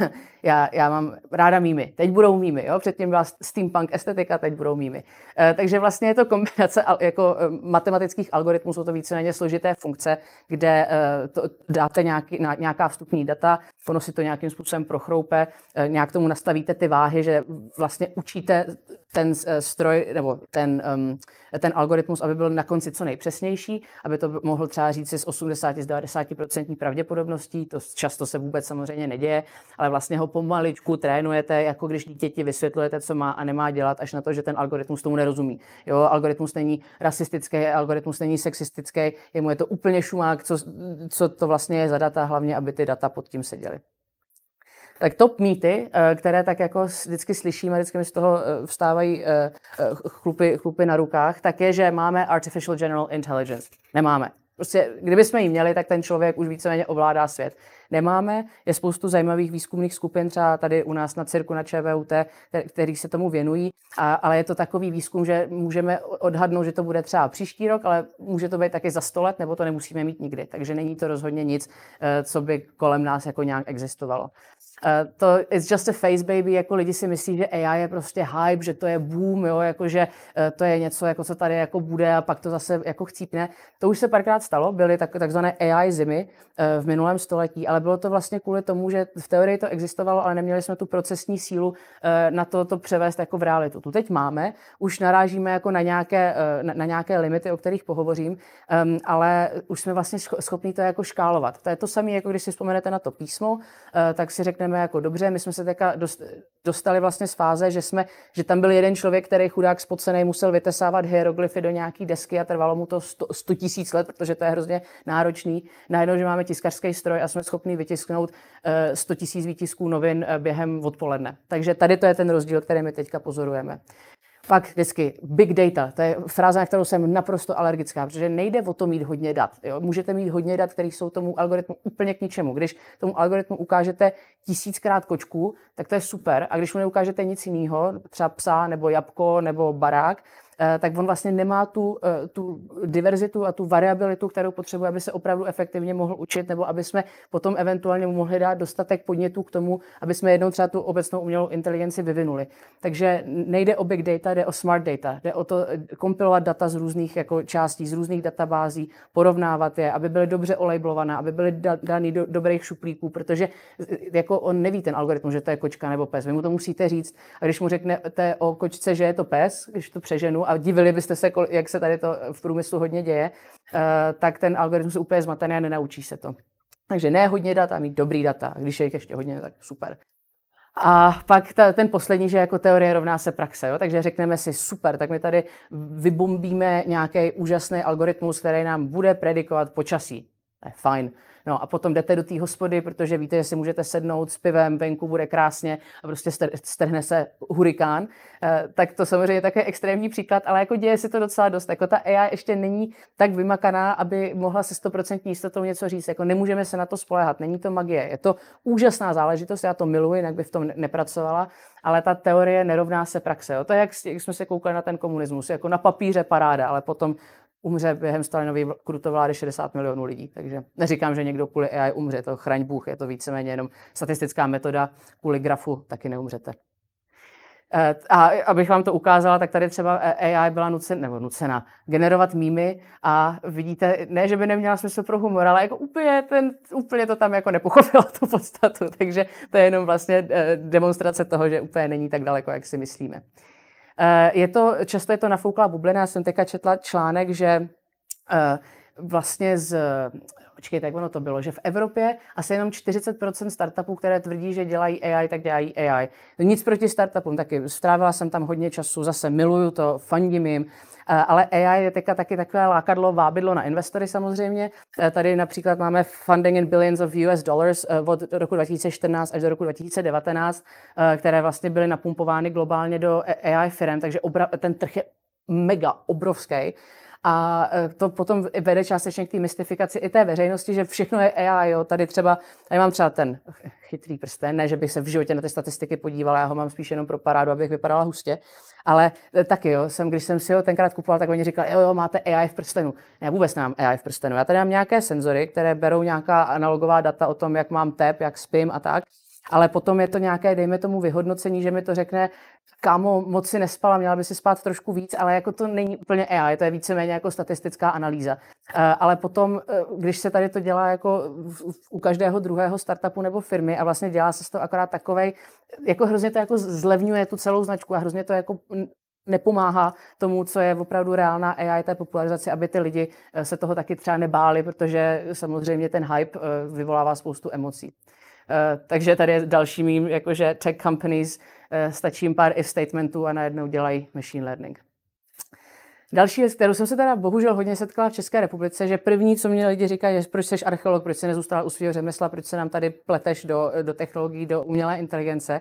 já, já mám ráda mýmy. Teď budou mýmy, jo? Předtím byla steampunk estetika, teď budou mýmy. E, takže vlastně je to kombinace al, jako e, matematických algoritmů, jsou to víceméně složité funkce, kde e, to dáte nějaký, na, nějaká vstupní data, ono si to nějakým způsobem prochroupe, e, nějak tomu nastavíte ty váhy, že vlastně učíte ten eh, stroj nebo ten, um, ten algoritmus, aby byl na konci co nejpřesnější, aby to mohl třeba říct si z 80 z 90 pravděpodobností, to často se vůbec samozřejmě neděje, ale vlastně ho pomaličku trénujete, jako když dítěti vysvětlujete, co má a nemá dělat, až na to, že ten algoritmus tomu nerozumí. Jo, algoritmus není rasistický, algoritmus není sexistický, jemu je to úplně šumák, co, co to vlastně je za data, hlavně aby ty data pod tím seděly. Tak top mýty, eh, které tak jako vždycky slyšíme, vždycky mi z toho eh, vstávají eh, chlupy, chlupy na rukách, tak je, že máme Artificial General Intelligence. Nemáme. Prostě, kdybychom ji měli, tak ten člověk už víceméně ovládá svět. Nemáme, je spoustu zajímavých výzkumných skupin, třeba tady u nás na Cirku, na ČVUT, který se tomu věnují, a, ale je to takový výzkum, že můžeme odhadnout, že to bude třeba příští rok, ale může to být taky za sto let, nebo to nemusíme mít nikdy. Takže není to rozhodně nic, co by kolem nás jako nějak existovalo. Uh, to it's just a face baby, jako lidi si myslí, že AI je prostě hype, že to je boom, jo, jako že uh, to je něco, jako co tady jako bude a pak to zase jako chcípne. To už se párkrát stalo, byly tak, takzvané AI zimy uh, v minulém století, ale bylo to vlastně kvůli tomu, že v teorii to existovalo, ale neměli jsme tu procesní sílu na to, to převést jako v realitu. Tu teď máme, už narážíme jako na nějaké, na, na nějaké limity, o kterých pohovořím, um, ale už jsme vlastně schopni to jako škálovat. To je to samé, jako když si vzpomenete na to písmo, tak si řekne řekneme jako dobře, my jsme se teďka dostali vlastně z fáze, že, jsme, že tam byl jeden člověk, který chudák spocený musel vytesávat hieroglyfy do nějaký desky a trvalo mu to 100 tisíc let, protože to je hrozně náročný. Najednou, že máme tiskařský stroj a jsme schopni vytisknout 100 eh, tisíc výtisků novin eh, během odpoledne. Takže tady to je ten rozdíl, který my teďka pozorujeme. Pak vždycky big data, to je fráze, na kterou jsem naprosto alergická, protože nejde o to mít hodně dat. Jo? Můžete mít hodně dat, které jsou tomu algoritmu úplně k ničemu. Když tomu algoritmu ukážete tisíckrát kočku, tak to je super. A když mu neukážete nic jiného, třeba psa nebo jabko nebo barák, tak on vlastně nemá tu, eh, tu diverzitu a tu variabilitu, kterou potřebuje, aby se opravdu efektivně mohl učit, nebo aby jsme potom eventuálně mohli dát dostatek podnětů k tomu, aby jsme jednou třeba tu obecnou umělou inteligenci vyvinuli. Takže nejde o big data, jde o smart data. Jde o to eh, kompilovat data z různých jako částí, z různých databází, porovnávat je, aby byly dobře olejblované, aby byly dány do dobrých šuplíků, protože jako on neví ten algoritmus, že to je kočka nebo pes. Vy mu to musíte říct. A když mu řeknete o kočce, že je to pes, když to přeženu, a divili byste se, jak se tady to v průmyslu hodně děje, eh, tak ten algoritmus je úplně zmatený a nenaučí se to. Takže ne hodně data, mít dobrý data. Když je jich ještě hodně, tak super. A pak ta, ten poslední, že jako teorie rovná se praxe. Jo? Takže řekneme si, super, tak my tady vybombíme nějaký úžasný algoritmus, který nám bude predikovat počasí. To je fajn. No a potom jdete do té hospody, protože víte, že si můžete sednout s pivem, venku bude krásně a prostě strhne se hurikán. Eh, tak to samozřejmě je také extrémní příklad, ale jako děje se to docela dost. Jako ta AI ještě není tak vymakaná, aby mohla se 100% jistotou něco říct. Jako nemůžeme se na to spolehat, není to magie. Je to úžasná záležitost, já to miluji, jinak by v tom nepracovala, ale ta teorie nerovná se praxe. Jo. To je, jak, jak jsme se koukali na ten komunismus, jako na papíře paráda, ale potom umře během Stalinovy krutovlády 60 milionů lidí. Takže neříkám, že někdo kvůli AI umře, to chraň Bůh, je to víceméně jenom statistická metoda, kvůli grafu taky neumřete. Eh, a abych vám to ukázala, tak tady třeba AI byla nucena, nebo nucena generovat mýmy a vidíte, ne, že by neměla smysl pro humor, ale jako úplně, ten, úplně to tam jako nepochopilo tu podstatu, takže to je jenom vlastně eh, demonstrace toho, že úplně není tak daleko, jak si myslíme. Eh, je to, často je to nafouklá bublina, já jsem teďka četla článek, že vlastně z počkejte, jak ono to bylo, že v Evropě asi jenom 40% startupů, které tvrdí, že dělají AI, tak dělají AI. Nic proti startupům, taky strávila jsem tam hodně času, zase miluju to, fandím jim, eh, ale AI je teďka taky takové lákadlo, vábidlo na investory samozřejmě. Eh, tady například máme funding in billions of US dollars eh, od roku 2014 až do roku 2019, které vlastně byly napumpovány globálně do AI firm, takže ten trh je mega obrovský. A e, to potom vede částečně k té mystifikaci i té veřejnosti, že všechno je AI. Jo. Tady třeba, tady mám třeba ten chytrý prsten, ne, že bych se v životě na ty statistiky podívala, já ho mám spíš jenom pro parádu, abych vypadala hustě, ale e, taky jo, jsem, když jsem si ho tenkrát kupoval, tak oni říkali, jo, jo, máte AI v prstenu. Já vůbec nemám AI v prstenu. Já tady mám nějaké senzory, které berou nějaká analogová data o tom, jak mám tep, jak spím a tak. Ale potom je to nějaké, dejme tomu, vyhodnocení, že mi to řekne, kámo, moc si nespala, měla by si spát trošku víc, ale jako to není úplně AI, to je víceméně jako statistická analýza. Eh, ale potom, eh, když se tady to dělá jako u každého druhého startupu nebo firmy a vlastně dělá se toho akorát takovej, jako hrozně to jako zlevňuje tu celou značku a hrozně to jako nepomáhá tomu, co je opravdu reálná AI, té popularizaci, aby ty lidi eh, se toho taky třeba nebáli, protože samozřejmě ten hype vyvolává spoustu emocí. Uh, takže tady je další mým, jakože tech companies uh, stačí jim pár if statementů a najednou dělají machine learning. Další věc, kterou jsem se teda bohužel hodně setkala v České republice, že první, co mě lidi říkají, je, proč jsi archeolog, proč jsi nezůstala u svého řemesla, proč se nám tady pleteš do, do technologií, do umělé inteligence.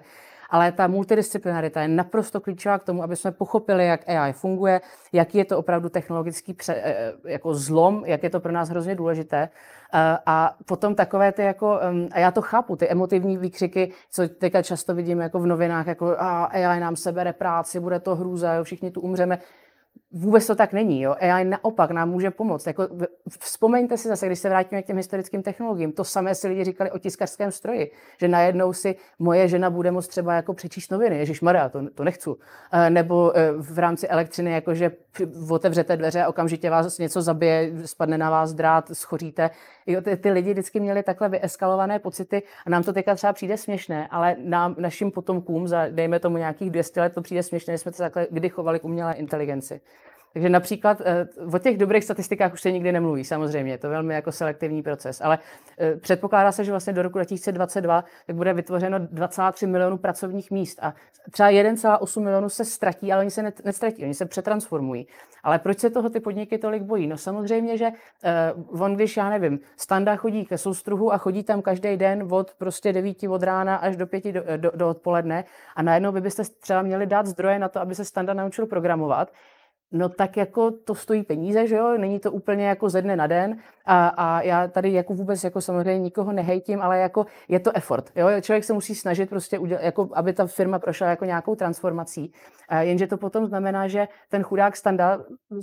Ale ta multidisciplinarita je naprosto klíčová k tomu, aby jsme pochopili, jak AI funguje, jaký je to opravdu technologický pře, eh, jako zlom, jak je to pro nás hrozně důležité. Eh, a potom takové ty jako, a já to chápu, ty emotivní výkřiky, co teďka často vidím jako v novinách, jako a AI nám sebere práci, bude to hrůza, jo, všichni tu umřeme vůbec to tak není. Jo? AI naopak nám může pomoct. Jako, vzpomeňte si zase, když se vrátíme k těm historickým technologiím, to samé si lidi říkali o tiskařském stroji, že najednou si moje žena bude moct třeba jako přečíst noviny, Ježíš Maria, to, to nechci. E, nebo e, v rámci elektřiny, jakože otevřete dveře a okamžitě vás něco zabije, spadne na vás drát, schoříte. Jo, ty, ty lidi vždycky měli takhle vyeskalované pocity a nám to teďka třeba přijde směšné, ale nám, našim potomkům za, dejme tomu nějakých 200 let, to přijde směšné, jsme se takhle kdy chovali k umělé inteligenci. Takže například eh, o těch dobrých statistikách už se nikdy nemluví, samozřejmě, je to velmi jako selektivní proces, ale eh, předpokládá se, že vlastně do roku 2022 tak bude vytvořeno 2,3 milionů pracovních míst a třeba 1,8 milionů se ztratí, ale oni se nestratí, oni se přetransformují. Ale proč se toho ty podniky tolik bojí? No samozřejmě, že uh, on, když já nevím, standa chodí ke soustruhu a chodí tam každý den od prostě 9 od rána až do 5 do, do, do odpoledne a najednou vy byste třeba měli dát zdroje na to, aby se standa naučil programovat, No tak jako to stojí peníze, že jo, není to úplně jako ze dne na den. A, a já tady jako vůbec jako samozřejmě nikoho nehejtím, ale jako je to effort, jo, člověk se musí snažit prostě udělat, jako aby ta firma prošla jako nějakou transformací, a jenže to potom znamená, že ten chudák standa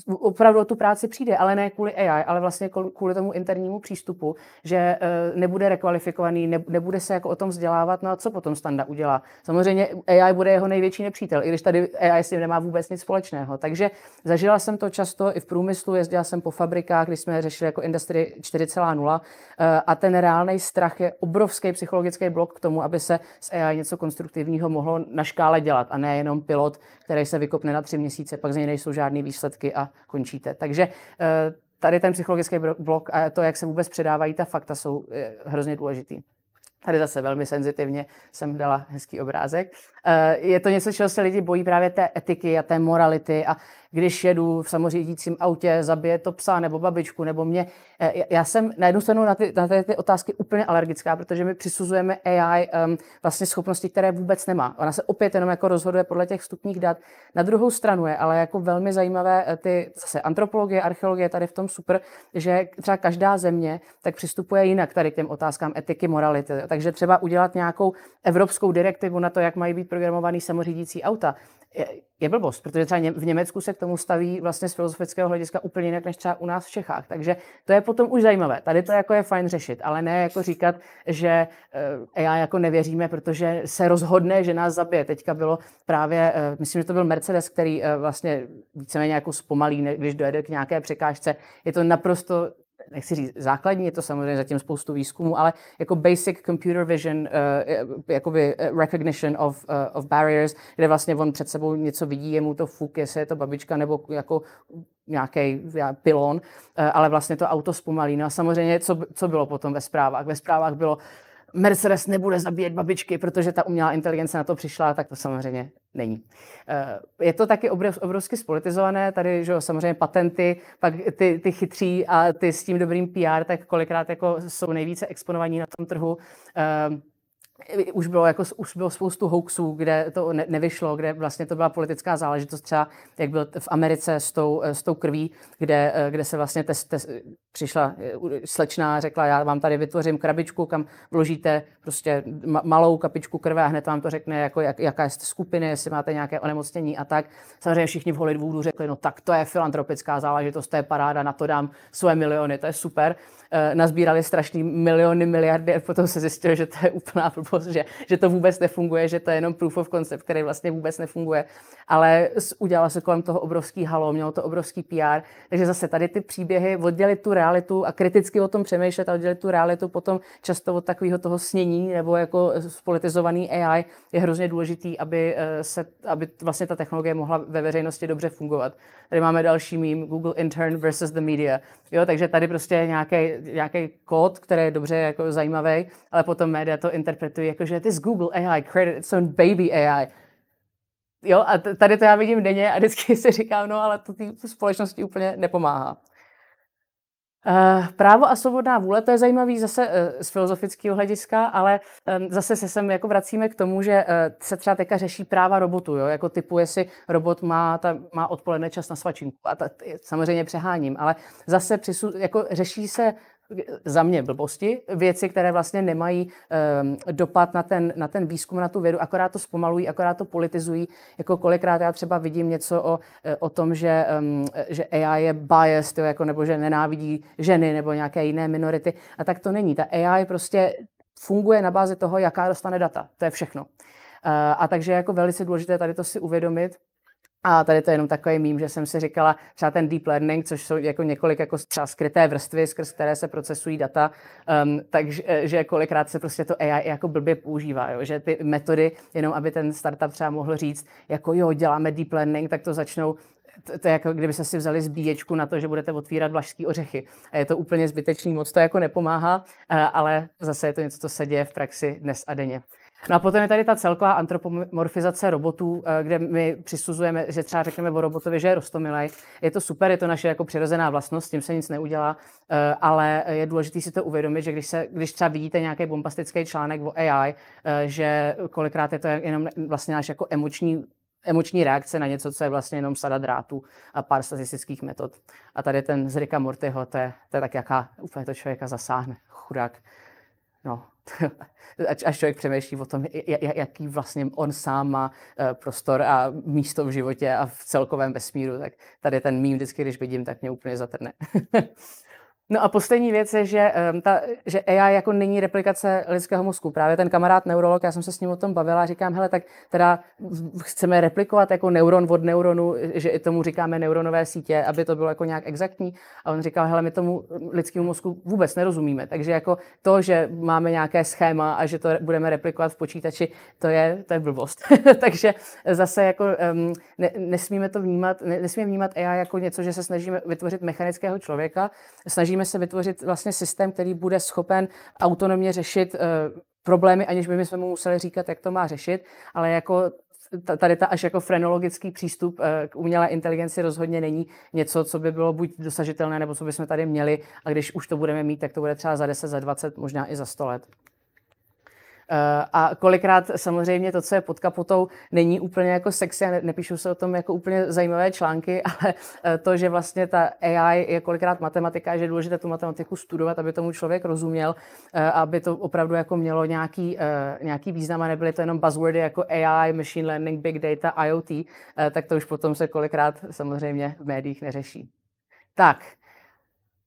opravdu o tu práci přijde, ale ne kvůli AI, ale vlastně kvůli tomu internímu přístupu, že e, nebude rekvalifikovaný, nebude se jako o tom vzdělávat, no a co potom standa udělá? Samozřejmě AI bude jeho největší nepřítel, i když tady AI s tím nemá vůbec nic společného, takže Zažila jsem to často i v průmyslu, jezdila jsem po fabrikách, když jsme řešili jako Industry 4.0 eh, a ten reálný strach je obrovský psychologický blok k tomu, aby se s AI něco konstruktivního mohlo na škále dělat a ne jenom pilot, který se vykopne na tři měsíce, pak z něj nejsou žádné výsledky a končíte. Takže eh, tady ten psychologický blok a to, jak se vůbec předávají ta fakta, jsou eh, hrozně důležitý. Tady zase velmi senzitivně jsem dala hezký obrázek. Je to něco, čeho se lidi bojí právě té etiky a té morality a když jedu v samořídícím autě, zabije to psa nebo babičku nebo mě. Eh, já jsem na jednu stranu na ty, na ty, ty otázky úplně alergická, protože my přisuzujeme AI um, vlastně schopnosti, které vůbec nemá. Ona se opět jenom jako rozhoduje podle těch vstupních dat. Na druhou stranu je ale jako velmi zajímavé eh, ty zase antropologie, archeologie tady v tom super, že třeba každá země tak přistupuje jinak tady k těm otázkám etiky, morality. Takže třeba udělat nějakou evropskou direktivu na to, jak mají být vyprogramovaný samořídící auta, je, blbost, protože třeba v Německu se k tomu staví vlastně z filozofického hlediska úplně jinak než třeba u nás v Čechách. Takže to je potom už zajímavé. Tady to jako je fajn řešit, ale ne jako říkat, že uh, AI jako nevěříme, protože se rozhodne, že nás zabije. Teďka bylo právě, uh, myslím, že to byl Mercedes, který uh, vlastně víceméně jako zpomalí, když dojede k nějaké překážce. Je to naprosto nechci říct základní, je to samozřejmě zatím spoustu výzkumu, ale jako basic computer vision, uh, jakoby recognition of, uh, of barriers, kde vlastně on před sebou něco vidí, je mu to fuk, jestli je to babička nebo jako nějaký pilon, uh, ale vlastně to auto zpomalí. No a samozřejmě, co, co bylo potom ve zprávách? Ve zprávách bylo, Mercedes nebude zabíjet babičky, protože ta umělá inteligence na to přišla, tak to samozřejmě není. Eh, je to taky obrovsky spolitizované, tady že samozřejmě patenty, pak ty, ty chytří a ty s tím dobrým PR, tak kolikrát jako jsou nejvíce exponovaní na tom trhu. Eh, už bylo, jako, už bylo spoustu hoaxů, kde to ne, nevyšlo, kde vlastně to byla politická záležitost, třeba jak byl v Americe s tou, s tou krví, kde, kde se vlastně test, test, přišla slečná a řekla, já vám tady vytvořím krabičku, kam vložíte prostě malou kapičku krve a hned vám to řekne, jako jak, jaká jste skupiny, jestli máte nějaké onemocnění a tak. Samozřejmě všichni v Hollywoodu řekli, no tak to je filantropická záležitost, to je paráda, na to dám svoje miliony, to je super. E, nazbírali strašný miliony, miliardy a potom se zjistilo, že to je úplná blbost, že, že to vůbec nefunguje, že to je jenom proof of concept, který vlastně vůbec nefunguje. Ale udělala se kolem toho obrovský halo, mělo to obrovský PR. Takže zase tady ty příběhy oddělit tu realitu a kriticky o tom přemýšlet a oddělit tu realitu potom často od takového toho snění nebo jako spolitizovaný AI je hrozně důležitý, aby, eh, se, aby vlastně ta technologie mohla ve veřejnosti dobře fungovat. Tady máme další mím, Google Intern versus the media. Jo, takže tady prostě nějaký, nějaký kód, který je dobře jako zajímavý, ale potom média to interpretují jako, že this Google AI created its own baby AI. Jo, a tady to já vidím denně a vždycky si říkám, no ale to té společnosti úplně nepomáhá. Uh, právo a svobodná vůle, to je zajímavý zase uh, z filozofického hlediska, ale um, zase se sem jako vracíme k tomu, že uh, se třeba teďka řeší práva robotu, jo? jako typu, jestli robot má, ta, má odpoledne čas na svačinku. A ta, samozřejmě přeháním, ale zase přisu, jako řeší se za mě blbosti, věci, které vlastně nemají um, dopad na ten, na ten výzkum, na tu vědu, akorát to zpomalují, akorát to politizují. Jako kolikrát já třeba vidím něco o, o tom, že, um, že AI je biased, jo, jako, nebo že nenávidí ženy nebo nějaké jiné minority. A tak to není. Ta AI prostě funguje na bázi toho, jaká dostane data. To je všechno. Uh, a takže je jako velice důležité tady to si uvědomit, a tady to je jenom takový mím, že jsem si říkala, třeba ten deep learning, což jsou jako několik jako třeba skryté vrstvy, skrz které se procesují data, um, takže že kolikrát se prostě to AI jako blbě používá, jo? že ty metody, jenom aby ten startup třeba mohl říct, jako jo, děláme deep learning, tak to začnou to, to je jako kdyby se si vzali zbíječku na to, že budete otvírat vlašský ořechy. A je to úplně zbytečný, moc to jako nepomáhá, eh, ale zase je to něco, co se děje v praxi dnes a denně. No a potom je tady ta celková antropomorfizace robotů, eh, kde my přisuzujeme, že třeba řekneme o robotovi, že je rostomilej. Je to super, je to naše jako přirozená vlastnost, s tím se nic neudělá, eh, ale je důležité si to uvědomit, že když, se, když třeba vidíte nějaký bombastický článek o AI, eh, že kolikrát je to jenom vlastně náš jako emoční emoční reakce na něco, co je vlastně jenom sada drátů a pár statistických metod. A tady ten z Ricka Mortyho, to je, to je tak, jaká úplně to člověka zasáhne. Chudák. No, až člověk přemýšlí o tom, jaký vlastně on sám má eh, prostor a místo v životě a v celkovém vesmíru, tak tady ten mým vždycky, když vidím, tak mě úplně zatrne. No a poslední věc je, že, um, ta, že AI jako není replikace lidského mozku. Právě ten kamarád neurolog, já jsem se s ním o tom bavila říkám, hele, tak teda chceme replikovat jako neuron od neuronu, že i tomu říkáme neuronové sítě, aby to bylo jako nějak exaktní. A on říkal, hele, my tomu lidskému mozku vůbec nerozumíme. Takže jako to, že máme nějaké schéma a že to budeme replikovat v počítači, to je, to je blbost. Takže zase jako um, ne, nesmíme to vnímat, ne, nesmíme vnímat AI jako něco, že se snažíme vytvořit mechanického člověka, snažíme snažíme se vytvořit vlastně systém, který bude schopen autonomně řešit uh, problémy, aniž by jsme mu museli říkat, jak to má řešit, ale jako tady ta až jako frenologický přístup eh, k umělé inteligenci rozhodně není něco, co by bylo buď dosažitelné, nebo co bychom tady měli a když už to budeme mít, tak to bude třeba za 10, za 20, možná i za 100 let. A kolikrát samozřejmě to, co je pod kapotou, není úplně jako sexy a nepíšou se o tom jako úplně zajímavé články, ale to, že vlastně ta AI je kolikrát matematika, že je důležité tu matematiku studovat, aby tomu člověk rozuměl, aby to opravdu jako mělo nějaký, nějaký význam a nebyly to jenom buzzwordy jako AI, machine learning, big data, IoT, tak to už potom se kolikrát samozřejmě v médiích neřeší. Tak,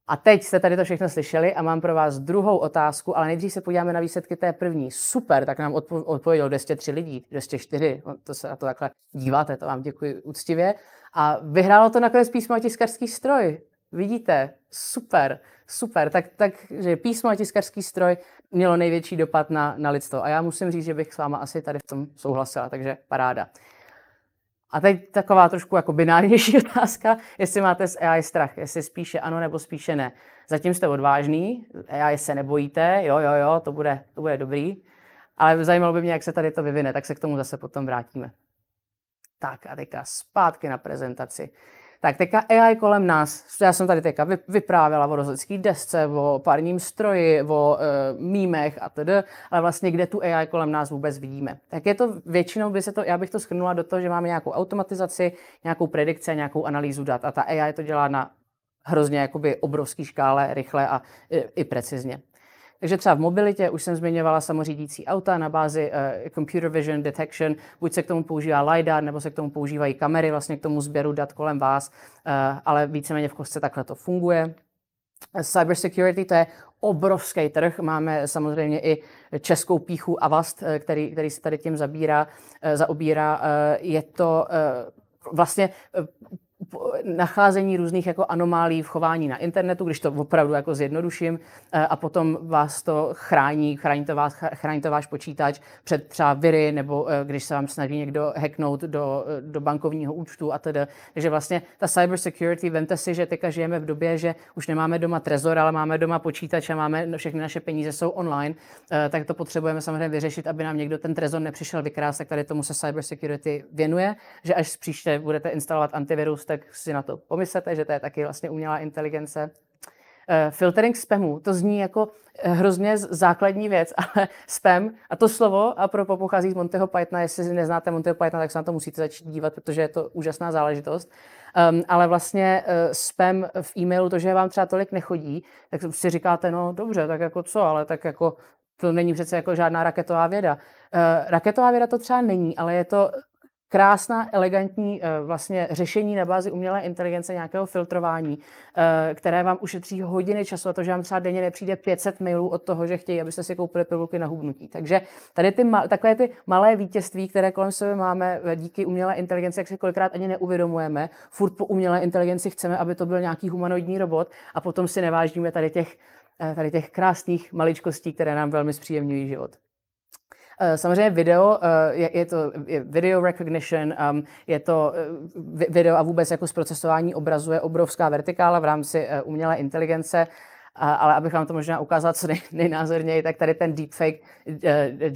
a teď jste tady to všechno slyšeli a mám pro vás druhou otázku, ale nejdřív se podíváme na výsledky té první. Super, tak nám odpo- odpovědělo 203 lidí, 204, no, to se na to takhle díváte, to vám děkuji úctivě. A vyhrálo to nakonec písmo a tiskarský stroj. Vidíte, super, super. Tak, takže písmo a tiskarský stroj mělo největší dopad na, na lidstvo. A já musím říct, že bych s váma asi tady v tom souhlasila, takže paráda. A teď taková trošku jako binárnější otázka, jestli máte z AI strach, jestli spíše ano nebo spíše ne. Zatím jste odvážný, AI se nebojíte, jo, jo, jo, to bude, to bude dobrý, ale zajímalo by mě, jak se tady to vyvine, tak se k tomu zase potom vrátíme. Tak a teďka zpátky na prezentaci. Tak teďka AI kolem nás, já jsem tady teďka vyprávěla o rozhodské desce, o parním stroji, o e, mýmech a tedy, ale vlastně kde tu AI kolem nás vůbec vidíme. Tak je to většinou, by se to, já bych to schrnula do toho, že máme nějakou automatizaci, nějakou predikci a nějakou analýzu dat a ta AI to dělá na hrozně jakoby obrovský škále, rychle a i, i precizně. Takže třeba v mobilitě už jsem zmiňovala samořídící auta na bázi uh, computer vision detection, buď se k tomu používá LiDAR, nebo se k tomu používají kamery vlastně k tomu sběru dat kolem vás, uh, ale víceméně v kostce takhle to funguje. Cybersecurity to je obrovský trh. Máme samozřejmě i českou píchu Avast, eh, který, který se tady tím zabírá, zaobírá. Je to vlastně nacházení různých jako anomálí v chování na internetu, když to opravdu jako zjednoduším, eh, a potom vás to chrání, chrání to, vás, chrání to váš počítač před třeba viry, nebo eh, když se vám snaží někdo hacknout do, eh, do bankovního účtu a tedy. Takže vlastně ta cyber security, vemte si, že teďka žijeme v době, že už nemáme doma trezor, ale máme doma počítač a máme, no, všechny naše peníze jsou online, tak to potřebujeme samozřejmě vyřešit, aby nám někdo ten trezor nepřišel vykrást, tak tady tomu se cyber security věnuje, že až příště budete instalovat antivirus, tak si na to pomyslete, že to je taky vlastně umělá inteligence. Uh, filtering spamu, to zní jako eh, hrozně základní věc, ale spam a to slovo, a pro pochází z Monteho Pythona, jestli neznáte Monteho Pythona, tak se na to musíte začít dívat, protože je to úžasná záležitost. Um, ale vlastně uh, spam v e-mailu, to, že vám třeba tolik nechodí, tak si říkáte, no dobře, tak jako co, ale tak jako to není přece jako žádná raketová věda. Uh, raketová věda to třeba není, ale je to krásná, elegantní eh, vlastně řešení na bázi umělé inteligence, nějakého filtrování, eh, které vám ušetří hodiny času a to, že vám třeba denně nepřijde 500 mailů od toho, že chtějí, abyste si koupili pilulky na hubnutí. Takže tady ty takové ty malé vítězství, které kolem sebe máme eh, díky umělé inteligenci, jak si kolikrát ani neuvědomujeme, furt po umělé inteligenci chceme, aby to byl nějaký humanoidní robot a potom si nevážíme tady těch, tady těch krásných maličkostí, které nám velmi zpříjemňují život. Eh, samozřejmě video, eh, je, to video recognition, um, je to eh, video a vůbec jako zprocesování obrazu je obrovská vertikála v rámci umělé inteligence ale abych vám to možná ukázal co nej, nejnázorněji, tak tady ten deepfake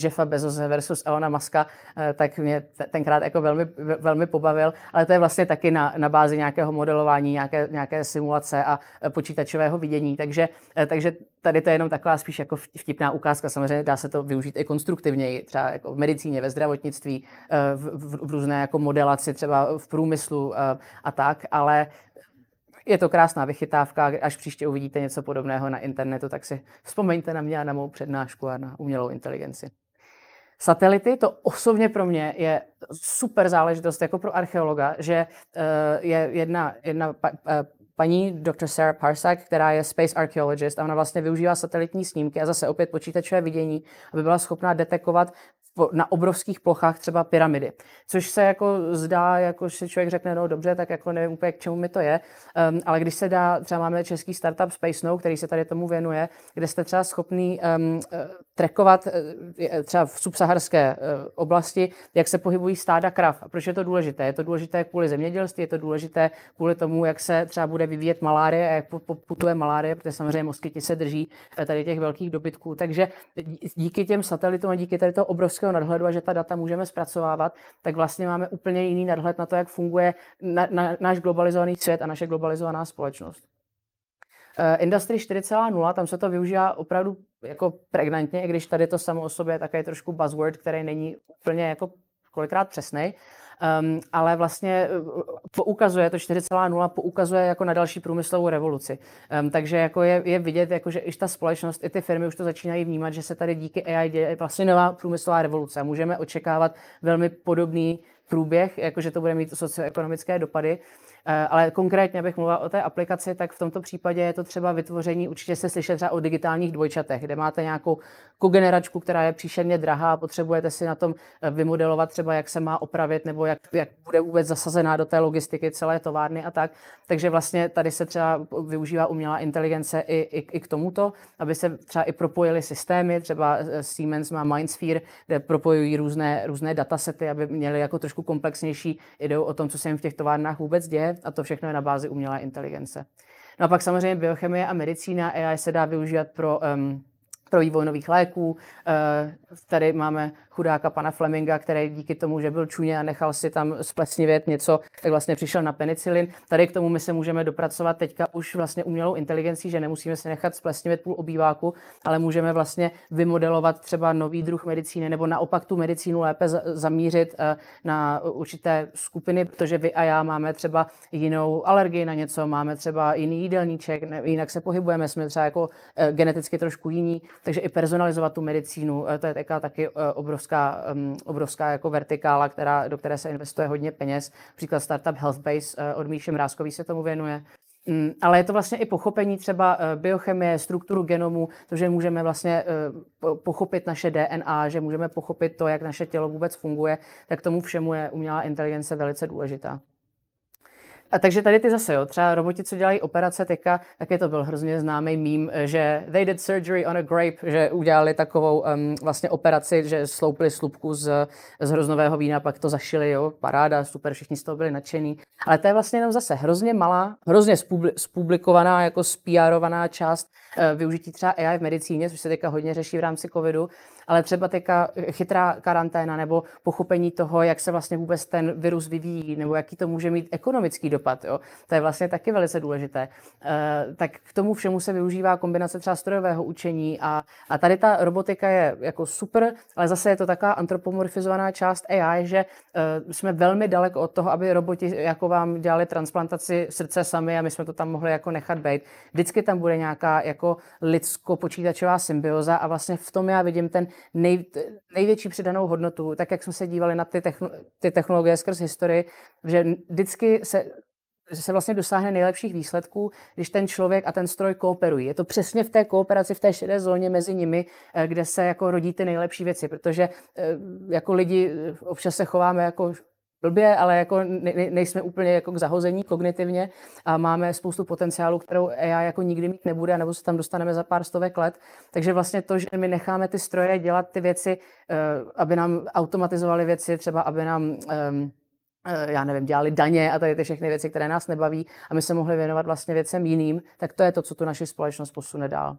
Jeffa Bezose versus Elona Muska, tak mě tenkrát jako velmi, velmi pobavil, ale to je vlastně taky na, na bázi nějakého modelování, nějaké, nějaké simulace a počítačového vidění, takže, takže tady to je jenom taková spíš jako vtipná ukázka, samozřejmě dá se to využít i konstruktivněji, třeba jako v medicíně, ve zdravotnictví, v, v, v různé jako modelaci, třeba v průmyslu a tak, ale je to krásná vychytávka, až příště uvidíte něco podobného na internetu, tak si vzpomeňte na mě a na mou přednášku a na umělou inteligenci. Satelity, to osobně pro mě je super záležitost jako pro archeologa, že uh, je jedna, jedna uh, paní Dr. Sarah Parsak, která je space archaeologist a ona vlastně využívá satelitní snímky a zase opět počítačové vidění, aby byla schopná detekovat na obrovských plochách třeba pyramidy. Což se jako zdá, jako si člověk řekne, no dobře, tak jako nevím úplně, k čemu mi to je, um, ale když se dá, třeba máme český startup Space Snow, který se tady tomu věnuje, kde jste třeba schopný um, trackovat uh, třeba v subsaharské uh, oblasti, jak se pohybují stáda krav. A proč je to důležité? Je to důležité kvůli zemědělství, je to důležité kvůli tomu, jak se třeba bude vyvíjet malárie a jak putuje malárie, protože samozřejmě moskyti se drží tady těch velkých dobytků. Takže díky těm satelitům a díky tady toho obrovského obrovského nadhledu a že ta data můžeme zpracovávat, tak vlastně máme úplně jiný nadhled na to, jak funguje na, na, náš globalizovaný svět a naše globalizovaná společnost. Industry 4.0, tam se to využívá opravdu jako pregnantně, i když tady to samo o sobě je také trošku buzzword, který není úplně jako kolikrát přesný. Um, ale vlastně uh, poukazuje, to 4.0 poukazuje jako na další průmyslovou revoluci. Um, takže jako je, je vidět, jako že i ta společnost, i ty firmy už to začínají vnímat, že se tady díky AI děje vlastně nová průmyslová revoluce. Můžeme očekávat velmi podobný průběh, jakože to bude mít socioekonomické dopady. Eh, ale konkrétně, abych mluvila o té aplikaci, tak v tomto případě je to třeba vytvoření, určitě se slyšet třeba o digitálních dvojčatech, kde máte nějakou kogeneračku, která je příšerně drahá, potřebujete si na tom eh, vymodelovat třeba, jak se má opravit, nebo jak, jak bude vůbec zasazená do té logistiky celé továrny a tak. Takže vlastně tady se třeba využívá umělá inteligence i, i, i k tomuto, aby se třeba i propojily systémy, třeba eh, Siemens má Mindsphere, kde propojují různé, různé datasety, aby měli jako trošku komplexnější ideu o tom, co se jim v těch továrnách vůbec děje a to všechno je na bázi umělé inteligence. No a pak samozřejmě biochemie a medicína AI se dá využívat pro um, pro vývoj nových léků. Tady máme chudáka pana Fleminga, který díky tomu, že byl čuně a nechal si tam splesnivět něco, tak vlastně přišel na penicilin. Tady k tomu my se můžeme dopracovat teďka už vlastně umělou inteligencí, že nemusíme si nechat splesnivět půl obýváku, ale můžeme vlastně vymodelovat třeba nový druh medicíny nebo naopak tu medicínu lépe zamířit eh, na určité skupiny, protože vy a já máme třeba jinou alergii na něco, máme třeba jiný jídelníček, jinak se pohybujeme, jsme třeba jako eh, geneticky trošku jiní, takže i personalizovat tu medicínu, eh, to je taky obrovská, obrovská jako vertikála, která, do které se investuje hodně peněz. Příklad startup Healthbase od Míše Mrázkový se tomu věnuje. Mm, ale je to vlastně i pochopení třeba eh, biochemie, strukturu genomu, to, že můžeme vlastně eh, pochopit naše DNA, že můžeme pochopit to, jak naše tělo vůbec funguje, tak tomu všemu je umělá inteligence velice důležitá. A takže tady ty zase, jo, třeba roboti, co dělají operace teďka, je to byl hrozně známý mím, že they did surgery on a grape, že udělali takovou um, vlastně operaci, že sloupili slupku z, z hroznového vína, pak to zašili, jo, paráda, super, všichni z toho byli nadšení. Ale to je vlastně jenom zase hrozně malá, hrozně spublikovaná, jako spiarovaná část uh, využití třeba AI v medicíně, což se teďka hodně řeší v rámci covidu ale třeba teďka chytrá karanténa nebo pochopení toho, jak se vlastně vůbec ten virus vyvíjí, nebo jaký to může mít ekonomický dopad. Jo? To je vlastně taky velice důležité. E, tak k tomu všemu se využívá kombinace třeba strojového učení a, a tady ta robotika je jako super, ale zase je to taková antropomorfizovaná část AI, že e, jsme velmi daleko od toho, aby roboti jako vám dělali transplantaci srdce sami a my jsme to tam mohli jako nechat být. Vždycky tam bude nějaká jako lidsko-počítačová symbioza a vlastně v tom já vidím ten nej, největší přidanou hodnotu, tak jak jsme se dívali na ty, techno, ty technologie skrz historii, že vždycky se se vlastně dosáhne nejlepších výsledků, když ten člověk a ten stroj kooperují. Je to přesně v té kooperaci, v té šedé zóně mezi nimi, eh, kde se jako rodí ty nejlepší věci, protože eh, jako lidi eh, občas se chováme jako blbě, ale jako ne, nejsme úplně jako k zahození kognitivně a máme spoustu potenciálu, kterou AI jako nikdy mít nebude, nebo se tam dostaneme za pár stovek let. Takže vlastně to, že my necháme ty stroje dělat ty věci, eh, aby nám automatizovali věci, třeba aby nám ehm, eh, já nevím, dělali daně a tady ty všechny věci, které nás nebaví a my se mohli věnovat vlastně věcem jiným, tak to je to, co tu naši společnost posune dál.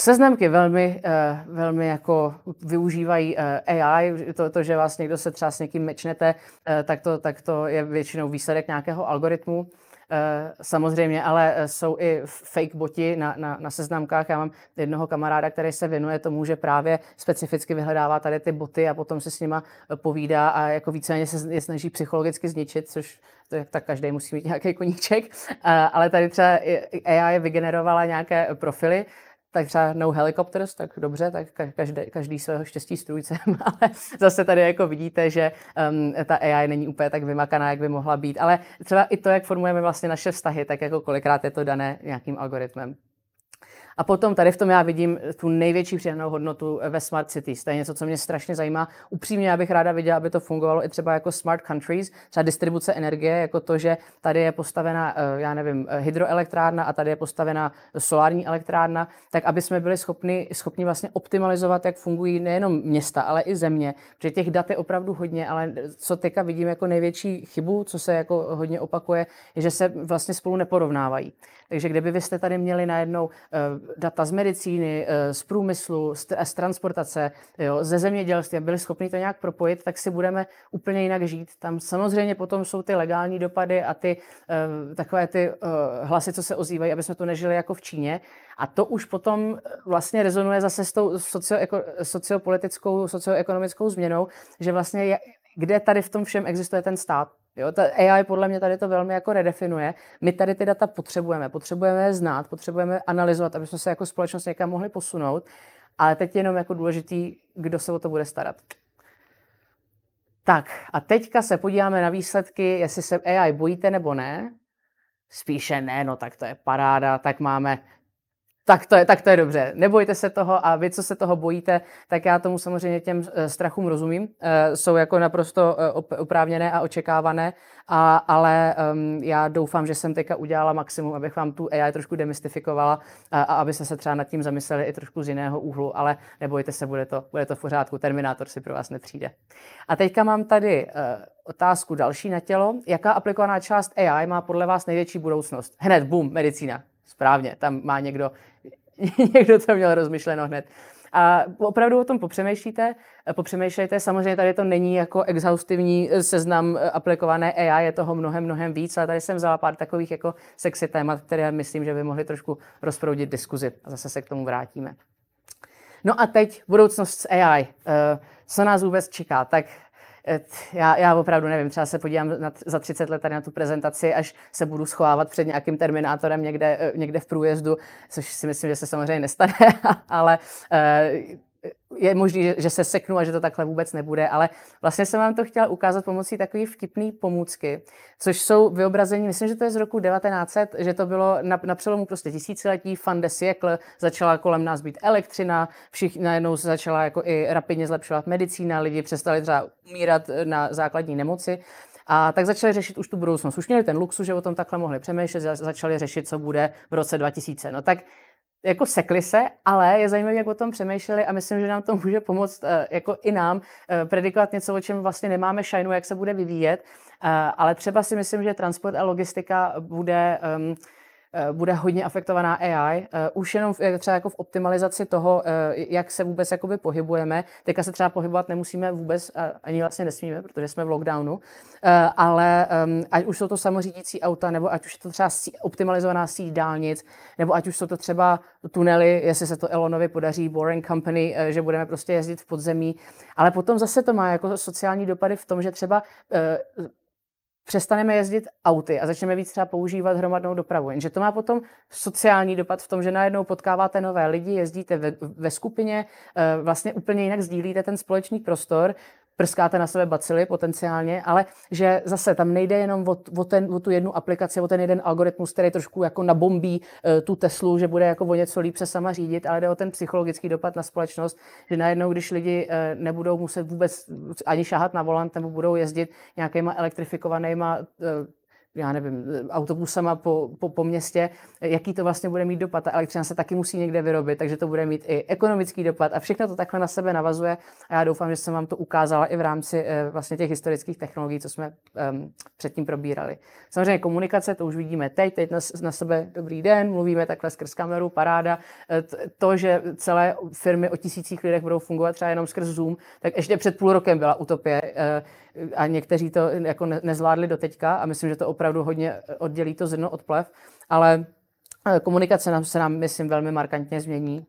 Seznamky velmi, eh, velmi jako využívají eh, AI, to, to, že vás někdo se třeba s někým mečnete, eh, tak to, tak to je většinou výsledek nějakého algoritmu. Samozřejmě, ale jsou i fake boti na, na, na seznamkách. Já mám jednoho kamaráda, který se věnuje tomu, že právě specificky vyhledává tady ty boty a potom se s nima povídá a jako víceméně se je snaží psychologicky zničit, což to je, tak každý musí mít nějaký koníček. Ale tady třeba AI vygenerovala nějaké profily, tak třeba no helicopters, tak dobře, tak každý, každý svého štěstí strůjce, ale zase tady jako vidíte, že um, ta AI není úplně tak vymakaná, jak by mohla být, ale třeba i to, jak formujeme vlastně naše vztahy, tak jako kolikrát je to dané nějakým algoritmem. A potom tady v tom já vidím tu největší přidanou hodnotu ve Smart Cities. To je něco, co mě strašně zajímá. Upřímně já bych ráda viděla, aby to fungovalo i třeba jako Smart Countries, třeba distribuce energie, jako to, že tady je postavena, eh, já nevím, eh, hydroelektrárna a tady je postavena solární elektrárna, tak aby jsme byli schopni, schopni vlastně optimalizovat, jak fungují nejenom města, ale i země. Protože těch dat je opravdu hodně, ale co teďka vidím jako největší chybu, co se jako hodně opakuje, je, že se vlastně spolu neporovnávají. Takže kdyby vy jste tady měli najednou data z medicíny, uh, z průmyslu, z, transportace, jo, ze zemědělství, byli schopni to nějak propojit, tak si budeme úplně jinak žít. Tam samozřejmě potom jsou ty legální dopady a ty uh, takové ty uh, hlasy, co se ozývají, aby jsme to nežili jako v Číně. A to už potom vlastně rezonuje zase s tou sociopolitickou, socioekonomickou změnou, že vlastně je, kde tady v tom všem existuje ten stát. Jo, ta AI podle mě tady to velmi jako redefinuje. My tady ty data potřebujeme, potřebujeme je znát, potřebujeme analyzovat, aby jsme se jako společnost někam mohli posunout, ale teď jenom jako důležitý, kdo se o to bude starat. Tak a teďka se podíváme na výsledky, jestli se AI bojíte nebo ne. Spíše ne, no tak to je paráda, tak máme tak to, je, tak to je dobře. Nebojte se toho a vy, co se toho bojíte, tak já tomu samozřejmě těm eh, strachům rozumím. E, jsou jako naprosto eh, oprávněné a očekávané, a, ale um, já doufám, že jsem teďka udělala maximum, abych vám tu AI trošku demystifikovala a, a aby se třeba nad tím zamysleli i trošku z jiného úhlu, ale nebojte se, bude to, bude to v pořádku. Terminátor si pro vás nepřijde. A teďka mám tady uh, otázku další na tělo. Jaká aplikovaná část AI má podle vás největší budoucnost? Hned, boom, medicína. Správně, tam má někdo, někdo to měl rozmyšleno hned. A opravdu o tom popřemýšlíte, popřemýšlejte. Samozřejmě tady to není jako exhaustivní seznam aplikované AI, je toho mnohem, mnohem víc, ale tady jsem vzala pár takových jako sexy témat, které myslím, že by mohly trošku rozproudit diskuzi a zase se k tomu vrátíme. No a teď budoucnost s AI. Eh, co nás vůbec čeká? Tak já, já opravdu nevím, třeba se podívám na, za 30 let tady na tu prezentaci, až se budu schovávat před nějakým terminátorem někde, eh, někde v průjezdu, což si myslím, že se samozřejmě nestane, ale uh, je možné, že se seknu a že to takhle vůbec nebude, ale vlastně jsem vám to chtěla ukázat pomocí takové vtipné pomůcky, což jsou vyobrazení, myslím, že to je z roku 1900, že to bylo na, na přelomu prostě tisíciletí, fan de siècle, začala kolem nás být elektřina, všichni najednou se začala jako i rapidně zlepšovat medicína, lidi přestali třeba umírat na základní nemoci. A tak začali řešit už tu budoucnost. Už měli ten luxus, že o tom takhle mohli přemýšlet, začali řešit, co bude v roce 2000. No tak jako sekli se, ale je zajímavé, jak o tom přemýšleli a myslím, že nám to může pomoct eh, jako i nám eh, predikovat něco, o čem vlastně nemáme šajnu, jak se bude vyvíjet, eh, ale třeba si myslím, že transport a logistika bude um, Eh, bude hodně afektovaná AI. Eh, už jenom třeba jako v optimalizaci toho, eh, jak se vůbec jakoby pohybujeme. Teďka se třeba pohybovat nemusíme vůbec, ani vlastně nesmíme, protože jsme v lockdownu, ale ehm, ať už jsou to samořídící auta, nebo ať už je to třeba optimalizovaná síť dálnic, nebo ať už jsou to třeba tunely, jestli se to Elonovi podaří, Boring Company, že budeme prostě jezdit v podzemí. Ale potom zase to má jako sociální dopady v tom, že třeba přestaneme jezdit auty a začneme víc třeba používat hromadnou dopravu. Jenže to má potom sociální dopad v tom, že najednou potkáváte nové lidi, jezdíte ve, ve skupině, eh, vlastně úplně jinak sdílíte ten společný prostor, prskáte na sebe bacily potenciálně, ale že zase tam nejde jenom o, o, ten, o tu jednu aplikaci, o ten jeden algoritmus, který trošku jako nabombí uh, tu Teslu, že bude jako o něco líp se sama řídit, ale jde o ten psychologický dopad na společnost, že najednou, když lidi uh, nebudou muset vůbec ani šáhat na volant nebo budou jezdit nějakýma elektrifikovanýma uh, já nevím, autobusama po, po, po městě, jaký to vlastně bude mít dopad. Ta elektřina se taky musí někde vyrobit, takže to bude mít i ekonomický dopad a všechno to takhle na sebe navazuje a já doufám, že jsem vám to ukázala i v rámci eh, vlastně těch historických technologií, co jsme um, předtím probírali. Samozřejmě komunikace, to už vidíme teď, teď na, na sebe dobrý den, mluvíme takhle skrz kameru, paráda. Eh, to, že celé firmy o tisících lidech budou fungovat třeba jenom skrz Zoom, tak ještě před půl rokem byla utopie eh, a někteří to jako nezvládli do teďka a myslím, že to opravdu hodně oddělí to zrno od plev, ale eh, komunikace nám se nám, myslím, velmi markantně změní.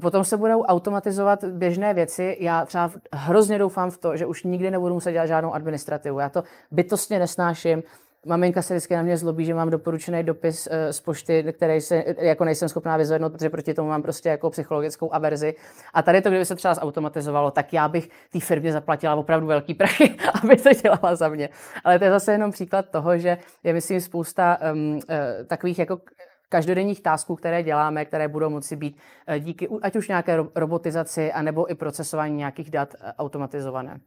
Potom se budou automatizovat běžné věci. Já třeba hrozně doufám v to, že už nikdy nebudu muset dělat žádnou administrativu. Já to bytostně nesnáším. Maminka se vždycky na mě zlobí, že mám doporučený dopis uh, z pošty, který se, jako nejsem schopná vyzvednout, protože proti tomu mám prostě jako psychologickou averzi. A tady to, kdyby se třeba zautomatizovalo, tak já bych té firmě zaplatila opravdu velký prachy, aby to dělala za mě. Ale to je zase jenom příklad toho, že je, myslím, spousta um, uh, takových jako každodenních tásků, které děláme, které budou moci být díky ať už nějaké robotizaci, anebo i procesování nějakých dat automatizované.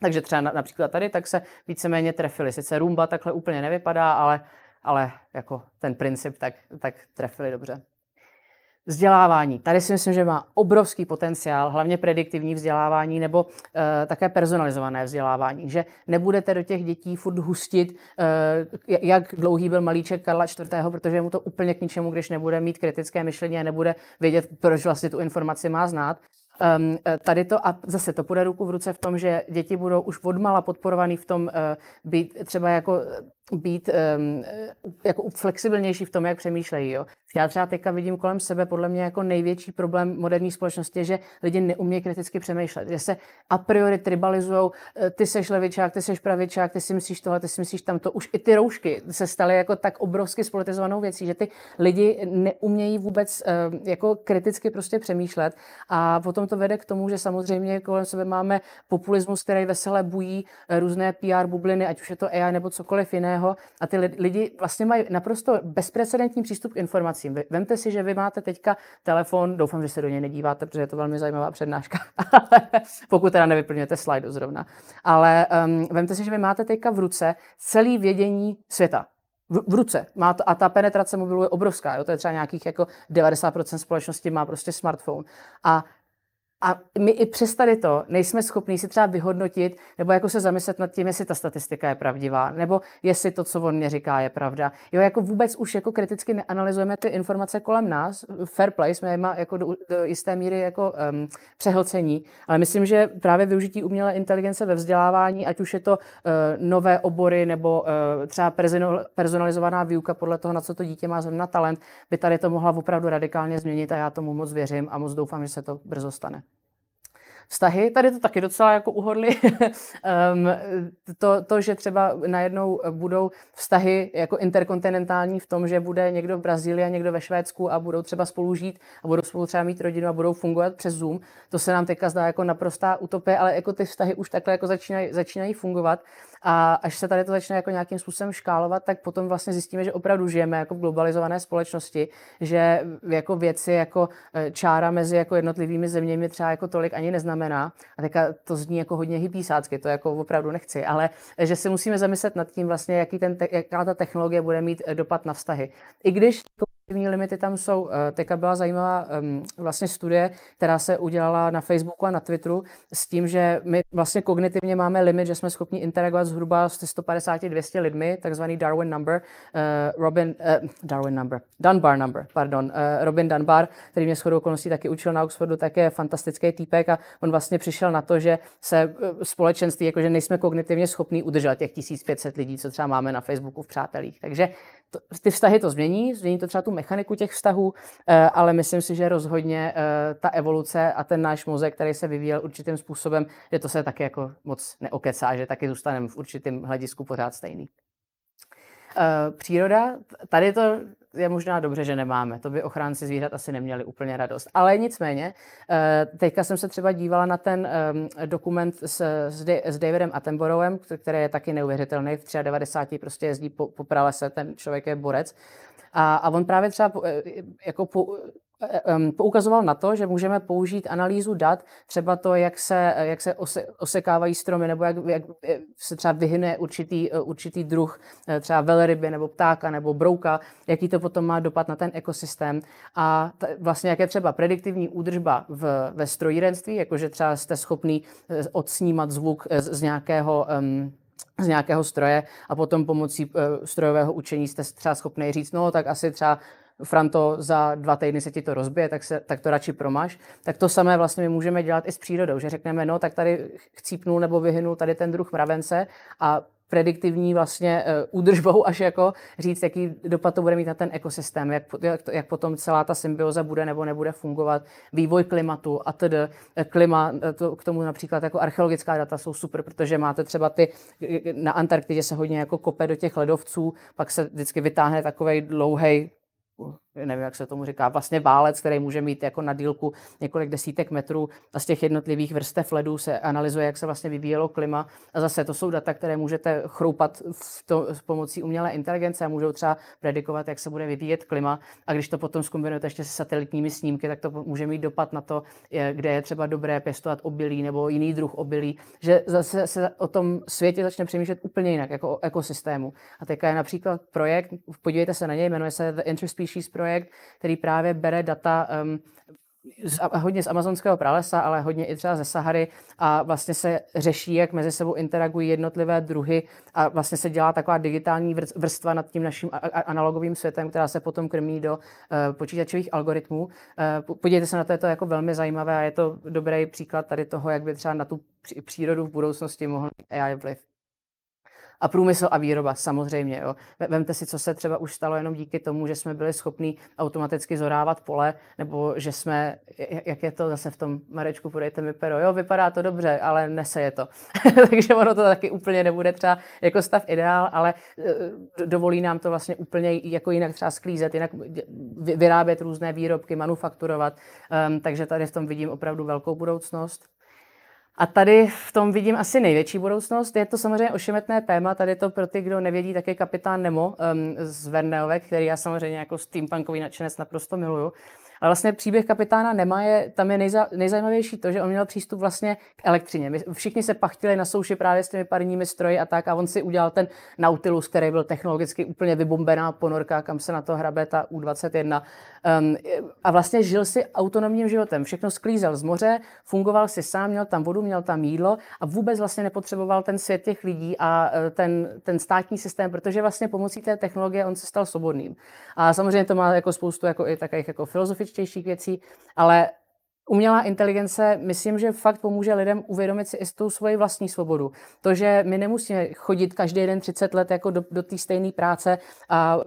Takže třeba například tady tak se víceméně trefili. Sice rumba takhle úplně nevypadá, ale, ale jako ten princip tak, tak trefili dobře. Vzdělávání. Tady si myslím, že má obrovský potenciál, hlavně prediktivní vzdělávání nebo uh, také personalizované vzdělávání, že nebudete do těch dětí furt hustit, uh, jak dlouhý byl malíček Karla IV., protože mu to úplně k ničemu, když nebude mít kritické myšlení a nebude vědět, proč vlastně tu informaci má znát. Um, tady to a zase to půjde ruku v ruce v tom, že děti budou už odmala podporovaný v tom uh, být třeba jako být um, jako flexibilnější v tom, jak přemýšlejí. Jo. Já třeba teďka vidím kolem sebe podle mě jako největší problém moderní společnosti že lidi neumějí kriticky přemýšlet, že se a priori tribalizují, eh, ty seš levičák, ty seš pravičák, ty si myslíš tohle, ty si myslíš tamto. Už i ty roušky se staly jako tak obrovsky spolitizovanou věcí, že ty lidi neumějí vůbec uh, jako kriticky prostě přemýšlet a potom to vede k tomu, že samozřejmě kolem sebe máme populismus, který veselé bují různé PR bubliny, ať už je to AI nebo cokoliv jiného a ty lidi vlastně mají naprosto bezprecedentní přístup k informacím vemte si, že vy máte teďka telefon, doufám, že se do něj nedíváte, protože je to velmi zajímavá přednáška, pokud teda nevyplňujete slajdu zrovna. Ale um, vemte si, že vy máte teďka v ruce celý vědění světa. V, v ruce. Má to, a ta penetrace mobilu je obrovská. Jo? To je třeba nějakých jako 90% společnosti má prostě smartphone. A a my i přes tady to nejsme schopni si třeba vyhodnotit nebo jako se zamyslet nad tím, jestli ta statistika je pravdivá, nebo jestli to, co on mě říká, je pravda. Jo, jako vůbec už jako kriticky neanalyzujeme ty informace kolem nás. Fair play jsme je jako do, do jisté míry jako um, přehlcení, ale myslím, že právě využití umělé inteligence ve vzdělávání, ať už je to uh, nové obory nebo uh, třeba personalizovaná výuka podle toho, na co to dítě má zrovna talent, by tady to mohla opravdu radikálně změnit a já tomu moc věřím a moc doufám, že se to brzo stane vztahy. Tady to taky docela jako uhodli. um, to, to, že třeba najednou budou vztahy jako interkontinentální v tom, že bude někdo v Brazílii a někdo ve Švédsku a budou třeba spolu žít a budou spolu třeba mít rodinu a budou fungovat přes Zoom. To se nám teďka zdá jako naprostá utopie, ale jako ty vztahy už takhle jako začínají, začínají fungovat. A až se tady to začne jako nějakým způsobem škálovat, tak potom vlastně zjistíme, že opravdu žijeme jako v globalizované společnosti, že jako věci jako e, čára mezi jako jednotlivými zeměmi třeba jako tolik ani neznamená. A teďka to zní jako hodně hypísácky, to jako opravdu nechci, ale že si musíme zamyslet nad tím vlastně, jaký ten, jaká ta technologie bude mít e, dopad na vztahy. I když Kognitivní limity tam jsou. Eh, teďka byla zajímavá um, vlastně studie, která se udělala na Facebooku a na Twitteru s tím, že my vlastně kognitivně máme limit, že jsme schopni interagovat zhruba s 150-200 lidmi, takzvaný Darwin number, uh, Robin, uh, Darwin number, Dunbar number, pardon, Robin Dunbar, který mě shodou okolností taky učil na Oxfordu, tak je fantastický týpek a on vlastně přišel na to, že se společenství, jakože nejsme kognitivně schopní udržet těch 1500 lidí, co třeba máme na Facebooku v přátelích. Takže ty vztahy to změní, změní to třeba tu mechaniku těch vztahů, eh, ale myslím si, že rozhodně eh, ta evoluce a ten náš mozek, který se vyvíjel určitým způsobem, že to se taky jako moc neokecá, že taky zůstaneme v určitém hledisku pořád stejný. Eh, příroda, tady to je možná dobře, že nemáme. To by ochránci zvířat asi neměli úplně radost. Ale nicméně, eh, teďka jsem se třeba dívala na ten ehm, dokument s, s Davidem Attenboroughem, který je taky neuvěřitelný. V 93 prostě jezdí po, po pralese, ten člověk je borec. A, a on právě třeba eh, jako po, poukazoval na to, že můžeme použít analýzu dat, třeba to, jak se, jak se ose, osekávají stromy, nebo jak, jak se třeba vyhyne určitý, určitý druh, e, třeba velryby, nebo ptáka, nebo brouka, jaký to potom má dopad na ten ekosystém. A t- vlastně jak je třeba prediktivní údržba v, ve strojírenství, jakože třeba jste schopný e, odsnímat zvuk z, z nějakého um, z nějakého stroje a potom pomocí uh, strojového učení jste třeba schopný říct, no tak asi třeba Franto, za dva týdny se ti to rozbije, tak, se, tak to radši promaž. Tak to samé vlastně my můžeme dělat i s přírodou, že řekneme, no tak tady chcípnul nebo vyhynul tady ten druh mravence a prediktivní vlastně uh, údržbou, až jako říct, jaký dopad to bude mít na ten ekosystém, jak, jak, jak potom celá ta symbioza bude nebo nebude fungovat, vývoj klimatu a tedy klima, e, to, k tomu například jako archeologická data jsou super, protože máte třeba ty, na Antarktidě se hodně jako kope do těch ledovců, pak se vždycky vytáhne takový dlouhý nevím, jak se tomu říká, vlastně válec, který může mít jako na dílku několik desítek metrů a z těch jednotlivých vrstev ledů se analyzuje, jak se vlastně vyvíjelo klima. A zase to jsou data, které můžete chroupat v to, s pomocí umělé inteligence a můžou třeba predikovat, jak se bude vyvíjet klima. A když to potom zkombinujete ještě se satelitními snímky, tak to může mít dopad na to, kde je třeba dobré pěstovat obilí nebo jiný druh obilí. Že zase se o tom světě začne přemýšlet úplně jinak, jako o ekosystému. A teďka je například projekt, podívejte se na něj, jmenuje se The Interspecies Project, projekt, který právě bere data um, z, hodně z amazonského pralesa, ale hodně i třeba ze Sahary a vlastně se řeší, jak mezi sebou interagují jednotlivé druhy a vlastně se dělá taková digitální vrstva nad tím naším analogovým světem, která se potom krmí do uh, počítačových algoritmů. Uh, podívejte se na to, je to jako velmi zajímavé a je to dobrý příklad tady toho, jak by třeba na tu přírodu v budoucnosti mohl AI vliv. A průmysl a výroba, samozřejmě. Jo. Vemte si, co se třeba už stalo jenom díky tomu, že jsme byli schopni automaticky zorávat pole, nebo že jsme, jak je to zase v tom Marečku, podejte mi pero, jo, vypadá to dobře, ale neseje to. Takže ono to taky úplně nebude třeba jako stav ideál, ale e, dovolí nám to vlastně úplně jako jinak třeba sklízet, jinak vyrábět různé výrobky, manufakturovat. Um, takže tady v tom vidím opravdu velkou budoucnost. A tady v tom vidím asi největší budoucnost. Je to samozřejmě ošemetné téma, tady to pro ty, kdo nevědí, tak je kapitán Nemo um, z Verneovek, který já samozřejmě jako steampunkový nadšenec naprosto miluju. Ale vlastně příběh kapitána Nema je, tam je nejza, nejzajímavější to, že on měl přístup vlastně k elektřině. My všichni se pachtili na souši právě s těmi parními stroji a tak a on si udělal ten Nautilus, který byl technologicky úplně vybombená ponorka, kam se na to hrabe ta U-21. Um, a vlastně žil si autonomním životem. Všechno sklízel z moře, fungoval si sám, měl tam vodu, měl tam jídlo a vůbec vlastně nepotřeboval ten svět těch lidí a e, ten, ten státní systém, protože vlastně pomocí té technologie on se stal svobodným. A samozřejmě to má jako spoustu jako i takových jako filozofičtějších věcí, ale Umělá inteligence, myslím, že fakt pomůže lidem uvědomit si i tu svoji vlastní svobodu. To, že my nemusíme chodit každý den 30 let jako do, do té stejné práce a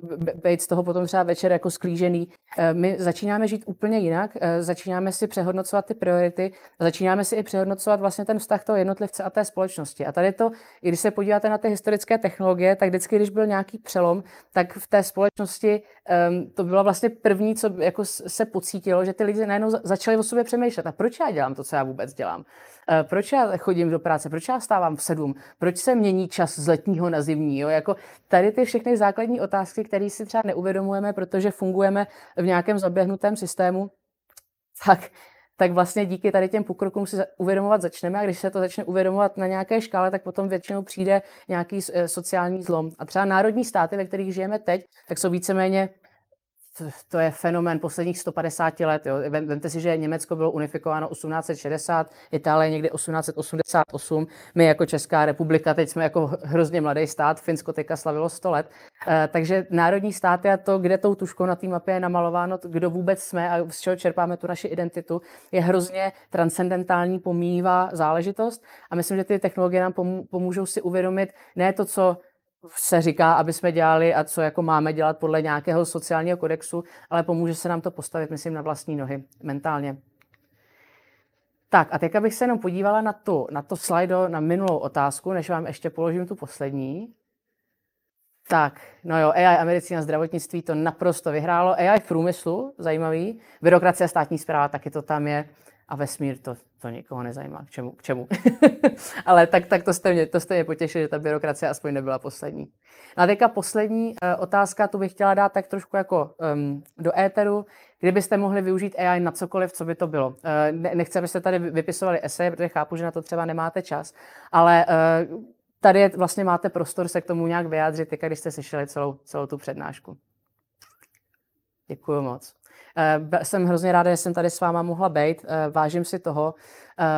být z toho potom třeba večer jako sklížený. Eh, my začínáme žít úplně jinak, eh, začínáme si přehodnocovat ty priority, začínáme si i přehodnocovat vlastně ten vztah toho jednotlivce a té společnosti. A tady to, i když se podíváte na ty historické technologie, tak vždycky, když byl nějaký přelom, tak v té společnosti um, to bylo vlastně první, co jako se pocítilo, že ty lidi najednou začali o sobě přemýšlet. A proč já dělám to, co já vůbec dělám? Uh, proč já chodím do práce? Proč já stávám v sedm? Proč se mění čas z letního na zimní? Jo? Jako tady ty všechny základní otázky, které si třeba neuvědomujeme, protože fungujeme v nějakém zaběhnutém systému, tak tak vlastně díky tady těm pokrokům si uvědomovat začneme a když se to začne uvědomovat na nějaké škále, tak potom většinou přijde nějaký eh, sociální zlom. A třeba národní státy, ve kterých žijeme teď, tak jsou víceméně to je fenomén posledních 150 let. Jo. Vemte si, že Německo bylo unifikováno 1860, Itálie někdy 1888. My jako Česká republika, teď jsme jako hrozně mladý stát, Finsko teďka slavilo 100 let. E, takže národní státy a to, kde tou tuškou na té mapě je namalováno, kdo vůbec jsme a z čeho čerpáme tu naši identitu, je hrozně transcendentální, pomývá záležitost. A myslím, že ty technologie nám pomůžou si uvědomit ne to, co se říká, aby jsme dělali a co jako máme dělat podle nějakého sociálního kodexu, ale pomůže se nám to postavit, myslím, na vlastní nohy mentálně. Tak a teď bych se jenom podívala na, tu, na to slajdo, na minulou otázku, než vám ještě položím tu poslední. Tak, no jo, AI a zdravotnictví to naprosto vyhrálo. AI v průmyslu, zajímavý. Byrokracie a státní zpráva, taky to tam je a vesmír to, to nikoho nezajímá. K čemu? K čemu? Ale tak, tak to, jste mě, to jste mě potěšili, že ta byrokracie aspoň nebyla poslední. No a teďka poslední uh, otázka, tu bych chtěla dát tak trošku jako um, do éteru. Kdybyste mohli využít AI na cokoliv, co by to bylo? Uh, ne, nechci, abyste tady vypisovali esej, protože chápu, že na to třeba nemáte čas, ale uh, tady je, vlastně máte prostor se k tomu nějak vyjádřit, teďka, když jste slyšeli celou, celou tu přednášku. Děkuji moc. Uh, jsem hrozně ráda, že jsem tady s váma mohla být. Uh, vážím si toho.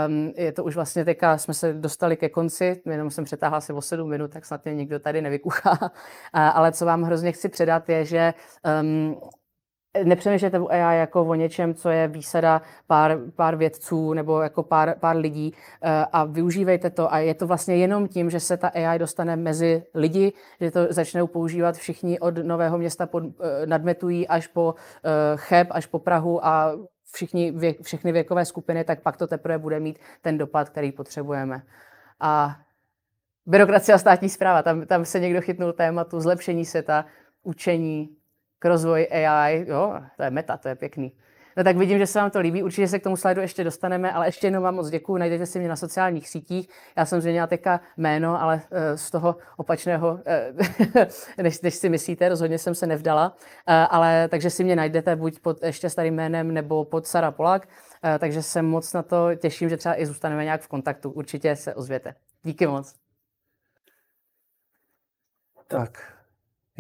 Um, je to už vlastně teďka, jsme se dostali ke konci, jenom jsem přetáhla asi o sedm minut, tak snad mě nikdo tady nevykuchá. Uh, ale co vám hrozně chci předat je, že um, nepřemýšlejte o AI jako o něčem, co je výsada pár, pár vědců nebo jako pár, pár lidí eh, a využívejte to. A je to vlastně jenom tím, že se ta AI dostane mezi lidi, že to začnou používat všichni od Nového města pod, eh, nadmetují až po eh, Cheb, až po Prahu a všichni, věk, všechny věkové skupiny, tak pak to teprve bude mít ten dopad, který potřebujeme. A byrokracie a státní zpráva, tam, tam se někdo chytnul tématu zlepšení světa, učení, k rozvoji AI. Jo, to je meta, to je pěkný. No tak vidím, že se vám to líbí, určitě se k tomu slajdu ještě dostaneme, ale ještě jednou vám moc děkuji, najdete si mě na sociálních sítích. Já jsem změnila teďka jméno, ale uh, z toho opačného, uh, než, než si myslíte, rozhodně jsem se nevdala, uh, ale takže si mě najdete buď pod ještě starým jménem nebo pod Sara Polak, uh, takže se moc na to těším, že třeba i zůstaneme nějak v kontaktu. Určitě se ozvěte. Díky moc. Tak,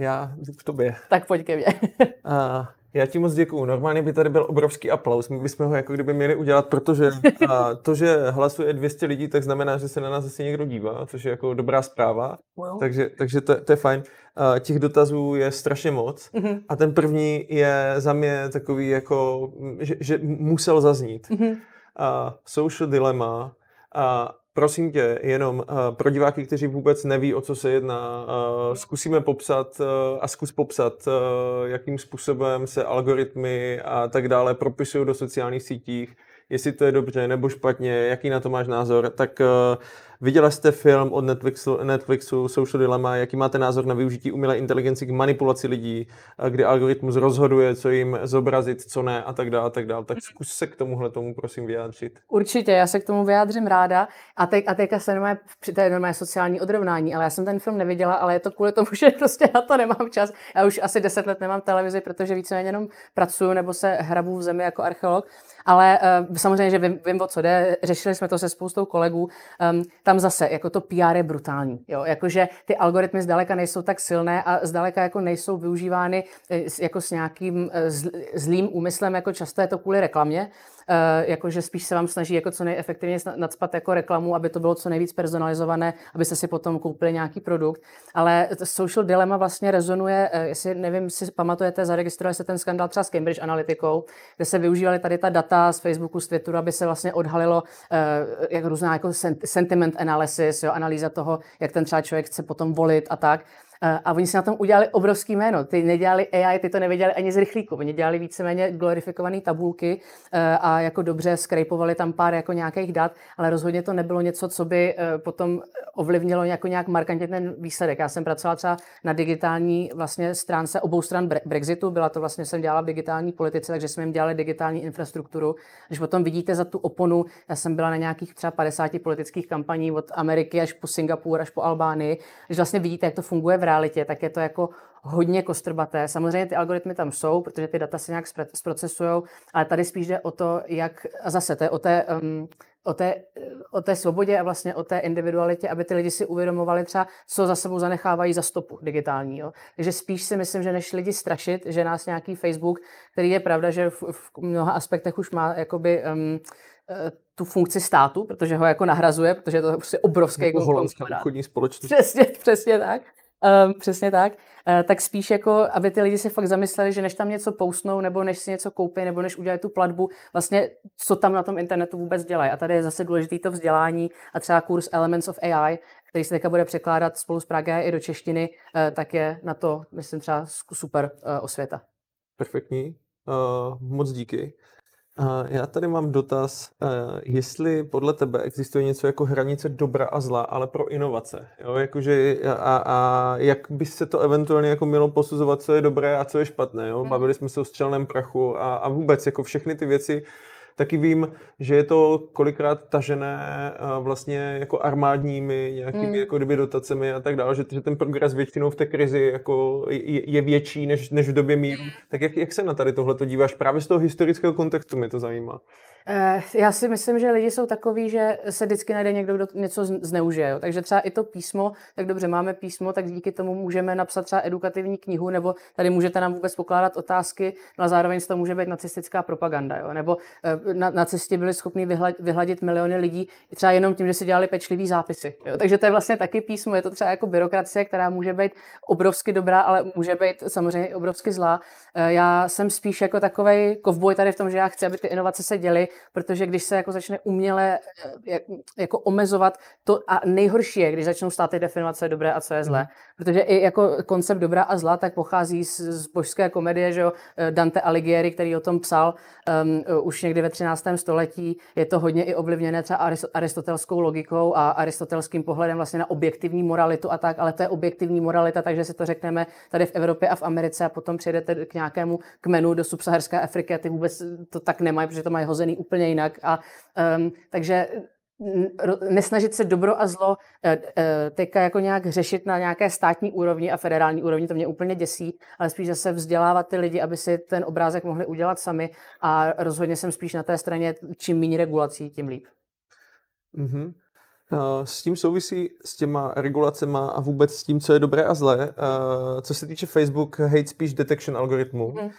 já k tobě. Tak pojď ke mně. uh, Já ti moc děkuju. Normálně by tady byl obrovský aplaus. My bychom ho jako kdyby měli udělat, protože a to, že hlasuje 200 lidí, tak znamená, že se na nás asi někdo dívá, což je jako dobrá zpráva. Well. Takže, takže to, to je fajn. A těch dotazů je strašně moc. Mm-hmm. A ten první je za mě takový jako, že, že musel zaznít. Mm-hmm. A social dilemma. A prosím tě, jenom uh, pro diváky, kteří vůbec neví, o co se jedná, uh, zkusíme popsat uh, a zkus popsat, uh, jakým způsobem se algoritmy a tak dále propisují do sociálních sítích, jestli to je dobře nebo špatně, jaký na to máš názor, tak uh, Viděla jste film od Netflixu, Netflixu Social Dilemma, jaký máte názor na využití umělé inteligence k manipulaci lidí, kdy algoritmus rozhoduje, co jim zobrazit, co ne a tak dále, a tak dále. Tak zkus se k tomuhle tomu prosím vyjádřit. Určitě, já se k tomu vyjádřím ráda. A, te, a teďka se nemá, to je normálně sociální odrovnání, ale já jsem ten film neviděla, ale je to kvůli tomu, že prostě na to nemám čas. Já už asi deset let nemám televizi, protože víceméně jenom pracuju nebo se hrabu v zemi jako archeolog. Ale uh, samozřejmě, že vím, vím, o co jde, řešili jsme to se spoustou kolegů. Um, tam zase, jako to PR je brutální. Jo? Jakože ty algoritmy zdaleka nejsou tak silné a zdaleka jako nejsou využívány eh, jako s nějakým eh, zlým úmyslem, jako často je to kvůli reklamě. Eh, jakože spíš se vám snaží jako co nejefektivněji nadspat jako reklamu, aby to bylo co nejvíc personalizované, abyste si potom koupili nějaký produkt. Ale social dilemma vlastně rezonuje, eh, jestli nevím, si pamatujete, zaregistrovali se ten skandal třeba s Cambridge Analytikou, kde se využívali tady ta data z Facebooku, z Twitteru, aby se vlastně odhalilo eh, jak různá jako sentiment analysis, jo, analýza toho, jak ten třeba člověk chce potom volit a tak. A oni si na tom udělali obrovský jméno. Ty nedělali AI, ty to nevěděli ani z rychlíku. Oni dělali víceméně glorifikované tabulky eh, a jako dobře skrejpovali tam pár jako nějakých dat, ale rozhodně to nebylo něco, co by eh, potom ovlivnilo jako nějak markantně ten výsledek. Já jsem pracovala třeba na digitální vlastně stránce obou stran Brexitu, byla to vlastně, jsem dělala v digitální politice, takže jsme jim dělali digitální infrastrukturu. Když potom vidíte za tu oponu, já jsem byla na nějakých třeba 50 politických kampaní od Ameriky až po Singapur, až po Albánii, když vlastně vidíte, jak to funguje v realitě, tak je to jako hodně kostrbaté. Samozřejmě ty algoritmy tam jsou, protože ty data se nějak zprocesují, ale tady spíš jde o to, jak, a zase to je o té, um, o té, o té svobodě a vlastně o té individualitě, aby ty lidi si uvědomovali třeba, co za sebou zanechávají za stopu digitální. Jo. Takže spíš si myslím, že než lidi strašit, že nás nějaký Facebook, který je pravda, že v, v mnoha aspektech už má jakoby um, tu funkci státu, protože ho jako nahrazuje, protože je to prostě obrovský jako holandská obchodní společnost. Přesně, přesně tak. Um, přesně tak. Uh, tak spíš jako, aby ty lidi si fakt zamysleli, že než tam něco pousnou, nebo než si něco koupí, nebo než udělají tu platbu, vlastně co tam na tom internetu vůbec dělají. A tady je zase důležité to vzdělání a třeba kurz Elements of AI, který se teďka bude překládat spolu s Praga i do češtiny, uh, tak je na to, myslím, třeba super uh, osvěta. Perfektní. Uh, moc díky. Já tady mám dotaz, eh, jestli podle tebe existuje něco jako hranice dobra a zla, ale pro inovace. Jo? Jakože, a, a jak by se to eventuálně jako mělo posuzovat, co je dobré a co je špatné. Jo? Hmm. Bavili jsme se o střelném prachu a, a vůbec jako všechny ty věci, Taky vím, že je to kolikrát tažené vlastně jako armádními nějakými mm. jako kdyby dotacemi a tak dále, že, že ten progres většinou v té krizi jako je, je větší než, než v době míru. Tak jak, jak se na tady tohle díváš? Právě z toho historického kontextu mě to zajímá. Eh, já si myslím, že lidi jsou takový, že se vždycky najde někdo, kdo něco zneužije. Jo. Takže třeba i to písmo, tak dobře, máme písmo, tak díky tomu můžeme napsat třeba edukativní knihu, nebo tady můžete nám vůbec pokládat otázky, no a zároveň to může být nacistická propaganda. Jo. Nebo eh, na, na cestě byli schopni vyhladit miliony lidí třeba jenom tím, že si dělali pečlivý zápisy. Jo. Takže to je vlastně taky písmo, je to třeba jako byrokracie, která může být obrovsky dobrá, ale může být samozřejmě obrovsky zlá. Eh, já jsem spíš jako takový kovboj tady v tom, že já chci, aby ty inovace se děly, protože když se jako začne uměle eh, jako omezovat, to a nejhorší je, když začnou stát ty definice dobré a co je zlé. Mm. Protože i jako koncept dobrá a zla tak pochází z, z božské komedie, že jo, eh, Dante Alighieri, který o tom psal um, už někdy ve 13. století. Je to hodně i ovlivněné třeba aristotelskou logikou a aristotelským pohledem vlastně na objektivní moralitu a tak, ale to je objektivní moralita, takže si to řekneme tady v Evropě a v Americe a potom přijdete k nějakému kmenu do subsaharské Afriky a ty vůbec to tak nemají, protože to mají hozený úplně jinak. A, um, takže nesnažit se dobro a zlo e, e, teďka jako nějak řešit na nějaké státní úrovni a federální úrovni, to mě úplně děsí, ale spíš zase vzdělávat ty lidi, aby si ten obrázek mohli udělat sami a rozhodně jsem spíš na té straně, čím méně regulací, tím líp. Mm-hmm. Eh, s tím souvisí s těma regulacema a vůbec s tím, co je dobré a zlé. Eh, co se týče Facebook hate speech detection algoritmu, mm.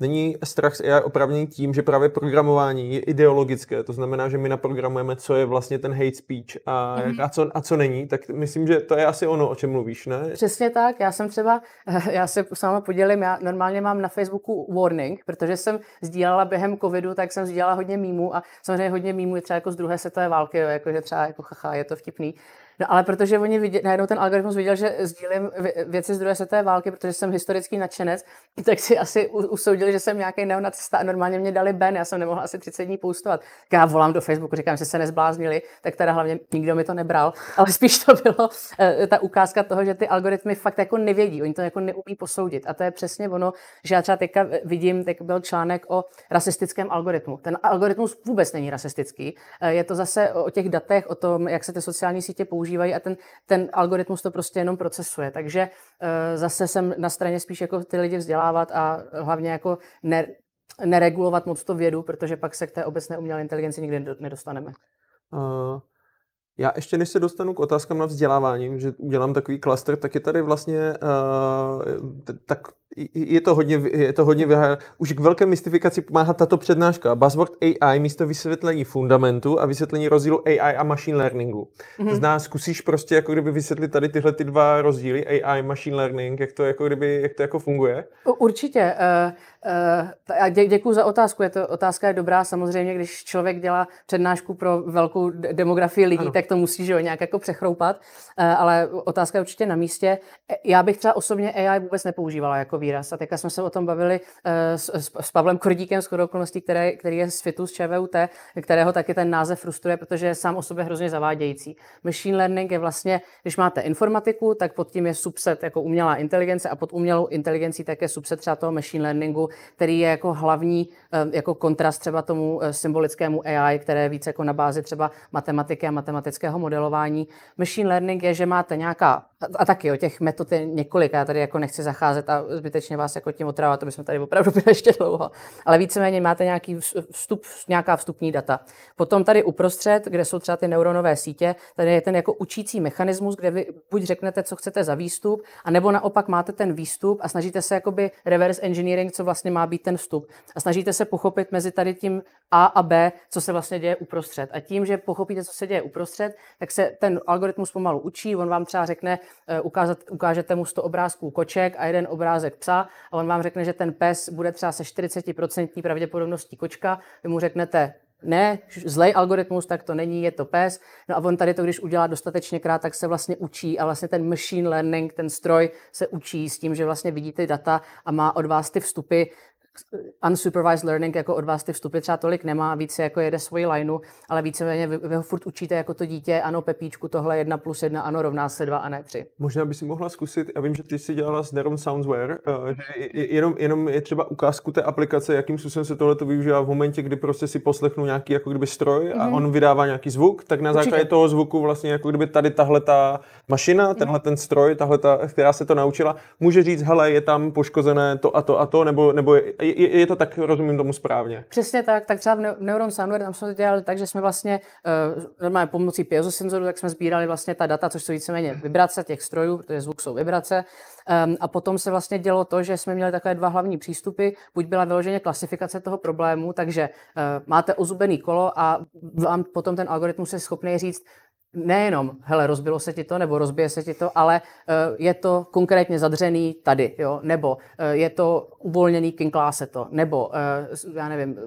není strach z AI opravněný tím, že právě programování je ideologické. To znamená, že my naprogramujeme, co je vlastně ten hate speech a, mm. a, co, a co není. Tak myslím, že to je asi ono, o čem mluvíš, ne? Přesně tak. Já jsem třeba, já se s váma podělím, já normálně mám na Facebooku warning, protože jsem sdílela během covidu, tak jsem sdílela hodně mýmů a samozřejmě hodně mýmů je třeba jako z druhé světové války, jo, jako že třeba jako chacha, je to vtipný. No ale protože oni viděli, najednou ten algoritmus viděl, že sdílím věci z druhé světové války, protože jsem historický nadšenec, tak si asi usoudili, že jsem nějaký neonacista a normálně mě dali Ben, já jsem nemohla asi 30 dní postovat. Tak já volám do Facebooku, říkám, že se nezbláznili, tak teda hlavně nikdo mi to nebral, ale spíš to bylo eh, ta ukázka toho, že ty algoritmy fakt jako nevědí, oni to jako neumí posoudit. A to je přesně ono, že já třeba teďka vidím, tak byl článek o rasistickém algoritmu. Ten algoritmus vůbec není rasistický, eh, je to zase o těch datech, o tom, jak se ty sociální sítě používají používají a ten, ten algoritmus to prostě jenom procesuje. Takže uh, zase jsem na straně spíš jako ty lidi vzdělávat a hlavně jako ne, neregulovat moc to vědu, protože pak se k té obecné umělé inteligenci nikdy nedostaneme. Uh, já ještě než se dostanu k otázkám na vzdělávání, že udělám takový klaster, tak je tady vlastně uh, tak je to hodně, je to hodně vyhá... Už k velké mystifikaci pomáhá tato přednáška. Buzzword AI místo vysvětlení fundamentu a vysvětlení rozdílu AI a machine learningu. Mm-hmm. Zná, zkusíš prostě jako kdyby vysvětlit tady tyhle ty dva rozdíly, AI, machine learning, jak to jako kdyby, jak to jako funguje? Určitě. Uh, dě, děkuji za otázku. Je to, otázka je dobrá. Samozřejmě, když člověk dělá přednášku pro velkou demografii lidí, ano. tak to musí že jo, nějak jako přechroupat. Uh, ale otázka je určitě na místě. Já bych třeba osobně AI vůbec nepoužívala jako výraz. A teďka jsme se o tom bavili uh, s, s, s Pavlem Kordíkem z okolností, které, který je z FITu, z ČVUT, kterého taky ten název frustruje, protože je sám o sobě hrozně zavádějící. Machine learning je vlastně, když máte informatiku, tak pod tím je subset jako umělá inteligence a pod umělou inteligencí také subset třeba toho machine learningu, který je jako hlavní jako kontrast třeba tomu uh, symbolickému AI, které je více jako na bázi třeba matematiky a matematického modelování. Machine learning je, že máte nějaká, a, taky o těch metod je několik, já tady jako nechci zacházet a zbytečně vás jako tím otravovat, to bychom tady opravdu byli ještě dlouho. Ale víceméně máte nějaký vstup, nějaká vstupní data. Potom tady uprostřed, kde jsou třeba ty neuronové sítě, tady je ten jako učící mechanismus, kde vy buď řeknete, co chcete za výstup, anebo naopak máte ten výstup a snažíte se jakoby reverse engineering, co vlastně má být ten vstup. A snažíte se pochopit mezi tady tím A a B, co se vlastně děje uprostřed. A tím, že pochopíte, co se děje uprostřed, tak se ten algoritmus pomalu učí. On vám třeba řekne, eh, ukázat, ukážete mu 100 obrázků koček a jeden obrázek psa a on vám řekne, že ten pes bude třeba se 40% pravděpodobností kočka, vy mu řeknete, ne, zlej algoritmus, tak to není, je to pes. No a on tady to, když udělá dostatečně krát, tak se vlastně učí a vlastně ten machine learning, ten stroj se učí s tím, že vlastně vidí ty data a má od vás ty vstupy unsupervised learning jako od vás ty vstupy třeba tolik nemá, více jako jede svoji lineu, ale více vy, vy ho furt učíte jako to dítě, ano Pepíčku, tohle jedna plus jedna, ano rovná se dva a ne tři. Možná by si mohla zkusit, já vím, že ty jsi dělala s Neuron Soundsware, uh, že jenom, jenom je třeba ukázku té aplikace, jakým způsobem se tohle využívá v momentě, kdy prostě si poslechnu nějaký jako kdyby stroj mm-hmm. a mhm. on vydává nějaký zvuk, tak na základě Určitě. toho zvuku vlastně jako kdyby tady tahle ta mašina, tenhle mm-hmm. ten stroj, tahle ta, která se to naučila, může říct, hele, je tam poškozené to a to a to, nebo, nebo je, je, je to tak, rozumím tomu správně. Přesně tak, tak třeba v Neuron Soundware tam jsme to dělali tak, že jsme vlastně uh, normálně pomocí piezosenzoru, tak jsme sbírali vlastně ta data, což jsou víceméně vibrace těch strojů, protože zvuk jsou vibrace, um, a potom se vlastně dělo to, že jsme měli takové dva hlavní přístupy. Buď byla vyloženě klasifikace toho problému, takže uh, máte ozubený kolo a vám potom ten algoritmus je schopný říct, nejenom, hele, rozbilo se ti to, nebo rozbije se ti to, ale uh, je to konkrétně zadřený tady, jo, nebo uh, je to uvolněný kinklá to, nebo, uh, já nevím,